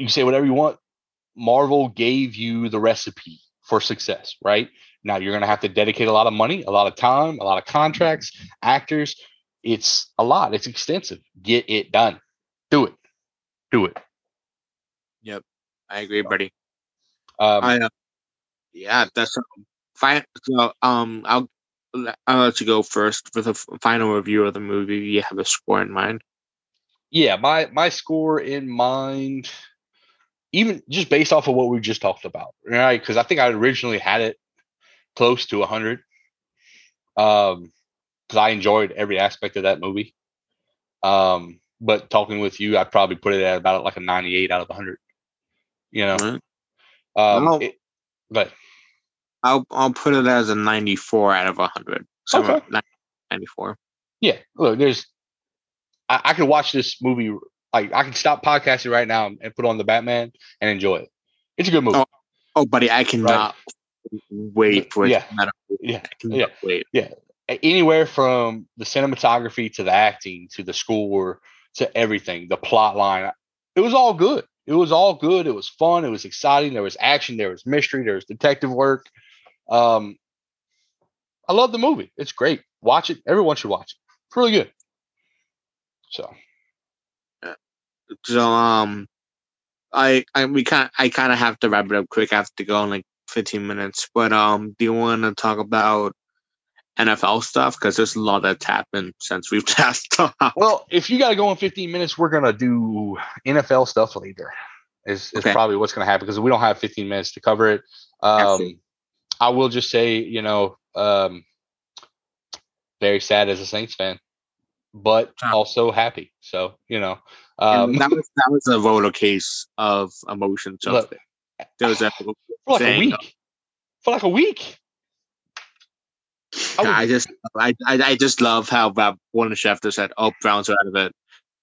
A: you say whatever you want. Marvel gave you the recipe for success, right? Now you're going to have to dedicate a lot of money, a lot of time, a lot of contracts, actors. It's a lot. It's extensive. Get it done. Do it. Do it.
B: Yep, I agree, buddy.
A: Um,
B: I uh, yeah, that's um, fine. So um, I'll I'll let you go first for the final review of the movie. You have a score in mind.
A: Yeah, my my score in mind, even just based off of what we just talked about, right? Because I think I originally had it close to hundred. Um, because I enjoyed every aspect of that movie. Um, but talking with you, I'd probably put it at about like a ninety-eight out of hundred. You know,
B: Right.
A: um, it- but
B: I'll I'll put it as a 94 out of 100. So
A: Okay.
B: 94.
A: yeah, look, there's, I, I could watch this movie. Like, I can stop podcasting right now and put on the Batman and enjoy it. It's a good movie.
B: Oh, Oh, buddy, I cannot wait for it.
A: Yeah. Yeah, yeah.
B: wait.
A: A- anywhere from the cinematography to the acting to the score to everything, the plot line, it was all good. It was all good. It was fun. It was exciting. There was action. There was mystery. There was detective work. Um, I love the movie. It's great. Watch it. Everyone should watch it. It's really good. So
B: So um, I I we kind I kind of have to wrap it up quick. I have to go and like 15 minutes. But um, do you want to talk about NFL stuff? Because there's a lot that's happened since we've last talked.
A: Well, if you got to go in 15 minutes, we're gonna do NFL stuff later. Is is
B: Okay.
A: probably what's gonna happen because we don't have 15 minutes to cover it. Um, I will just say, you know, um, very sad as a Saints fan, but also happy. So you know, um,
B: that was that was a roller case of emotions.
A: Look,
B: there was that.
A: for like a week, for like a week. I
B: I, just I, I I just love how Bob Warren Schefter said, "Oh, Browns are out of it."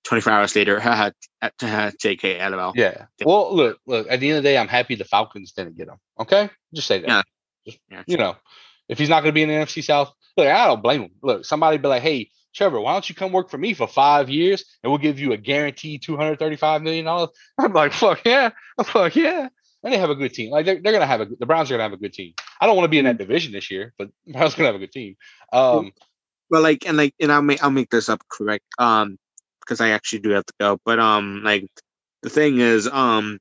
B: 24 hours later, haha, JK, LOL.
A: Yeah. Well, look, look. At the end of the day, I'm happy the Falcons didn't get him. Okay, just say that.
B: Yeah.
A: Just,
B: Yeah,
A: you know, if he's not going to be in the NFC South, look, I don't blame him. Look, somebody be like, "Hey, Trevor, why don't you come work for me for five years and we'll give you a guaranteed 235 million dollars?" I'm like, "Fuck yeah!" I'm like, "Yeah." And they have a good team. Like they're, they're gonna have a the Browns are gonna have a good team. I don't want to be in that division this year, but Browns gonna have a good team. Um,
B: But like, and like, and I'll make I'll make this up correct. Um, because I actually do have to go. But um, like, the thing is, um,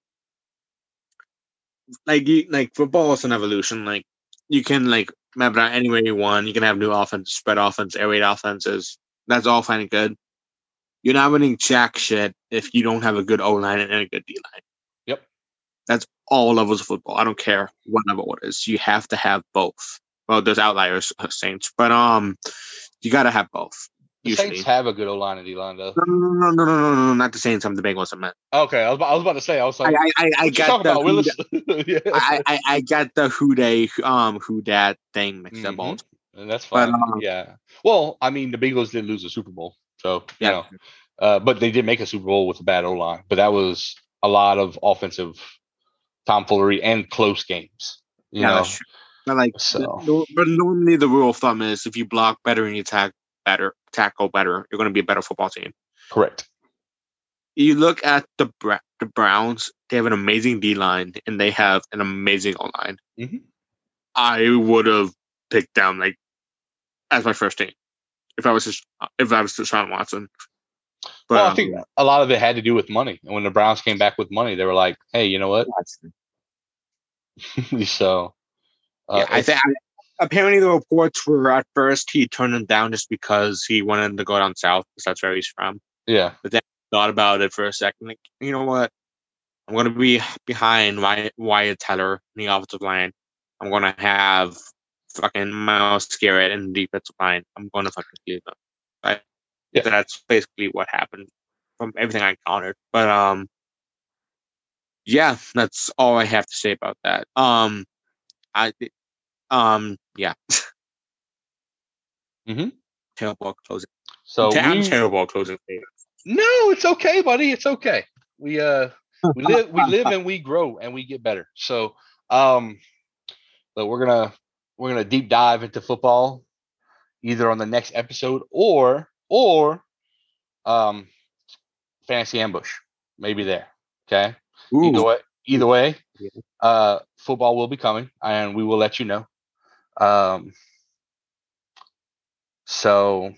B: like you like football is an evolution. Like, you can like map it out any way you want. You can have new offense, spread offense, air raid offenses. That's all fine and good. You're not winning jack shit if you don't have a good O line and a good D line. That's all levels of football. I don't care what level it is. You have to have both. Well, there's outliers, uh, Saints, but um, you got to have both.
A: The
B: usually.
A: Saints have a good O line and D line though.
B: No, no, no, no, no, no, no, not the Saints. I'm the Bengals. I meant.
A: Okay, I was, about, I was about to say. I was like,
B: I, I, I got the
A: yeah.
B: I, I, I, got the who they um who that thing mixed
A: mm-hmm.
B: up.
A: And that's fine.
B: But, um,
A: yeah. Well, I mean, the Bengals did lose a Super Bowl, so
B: yeah.
A: Know. Uh, but they did make a Super Bowl with a bad O line, but that was a lot of offensive tomfoolery and close games. You
B: Yeah,
A: know,
B: that's true. But like,
A: So-
B: but normally the rule of thumb is if you block better and you tack better, tackle better, you're going to be a better football team.
A: correct.
B: You look at the the Browns; they have an amazing D line and they have an amazing O line.
A: Mhm.
B: I would have picked them like as my first team if I was just if I was Deshaun Watson. But
A: well, I
B: um,
A: think a lot of it had to do with money. And when the Browns came back with money, they were like, "Hey, you know what?" so, uh,
B: yeah, I think apparently the reports were at first he turned them down just because he wanted to go down south because that's where he's from.
A: yeah, but then
B: Thought about it for a second, like you know what, I'm gonna be behind Wyatt, Wyatt Teller in the offensive line. I'm gonna have fucking Myles Garrett in the defensive line. I'm gonna fucking leave them. Right?
A: Yeah.
B: That's basically what happened from everything I encountered. But um, yeah, that's all I have to say about that. Um, I um, yeah.
A: mm-hmm.
B: Terrible closing.
A: so
B: I'm
A: we-
B: terrible closing.
A: No, it's okay, buddy. It's okay. We uh we live we live and we grow and we get better. So um but we're gonna we're gonna deep dive into football either on the next episode or or um fantasy ambush. Maybe there. Okay. Either
B: Ooh,
A: way either way,
B: Yeah.
A: uh football will be coming and we will let you know. Um so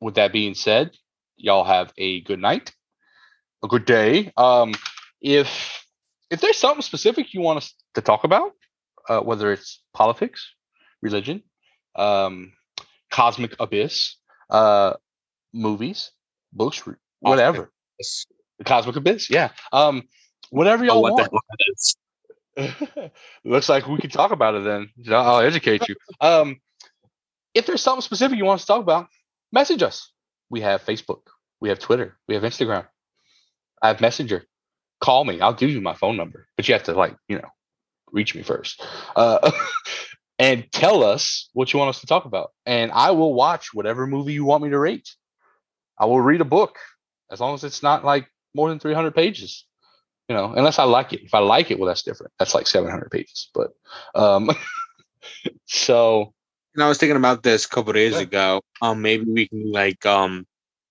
A: with that being said, y'all have a good night, a good day. Um, if if there's something specific you want us to talk about, uh, whether it's politics, religion, um, Cosmic Abyss, uh, movies, books, whatever. The Cosmic Abyss, yeah. Um, whatever y'all
B: Oh, what
A: want.
B: the hell that is.
A: Looks like we can talk about it then. I'll educate you. Um, if there's something specific you want to talk about, message us. We have Facebook, we have Twitter, we have Instagram, I have Messenger. Call me. I'll give you my phone number, but you have to like you know reach me first. Uh, and tell us what you want us to talk about, and I will watch whatever movie you want me to rate. I will read a book as long as it's not like more than 300 pages you know, unless I like it. If I like it, well, that's different. That's like 700 pages. But um, so
B: And I was thinking about this a couple days
A: Yeah.
B: ago. Um, maybe we can like um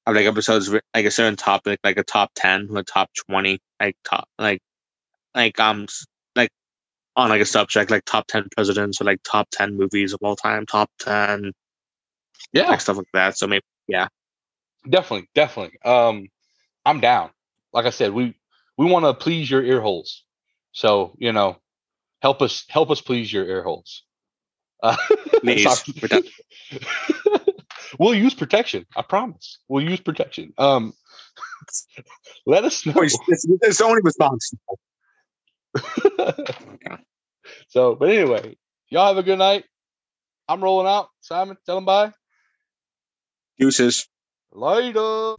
B: have like episodes like a certain topic, like a top ten or a top twenty, like top like like um on like a subject like top ten presidents or like top ten movies of all time, top ten
A: yeah,
B: like stuff like that. So maybe yeah.
A: definitely, definitely. Um, I'm down. Like I said, we we want to please your ear holes. So you know, help us help us please your ear holes. Uh,
B: Please,
A: we'll use protection. I promise. We'll use protection. Um, let us know.
B: it's, it's, it's only
A: so, but anyway, y'all have a good night. I'm rolling out. Simon, tell them bye.
B: Uses.
A: Later.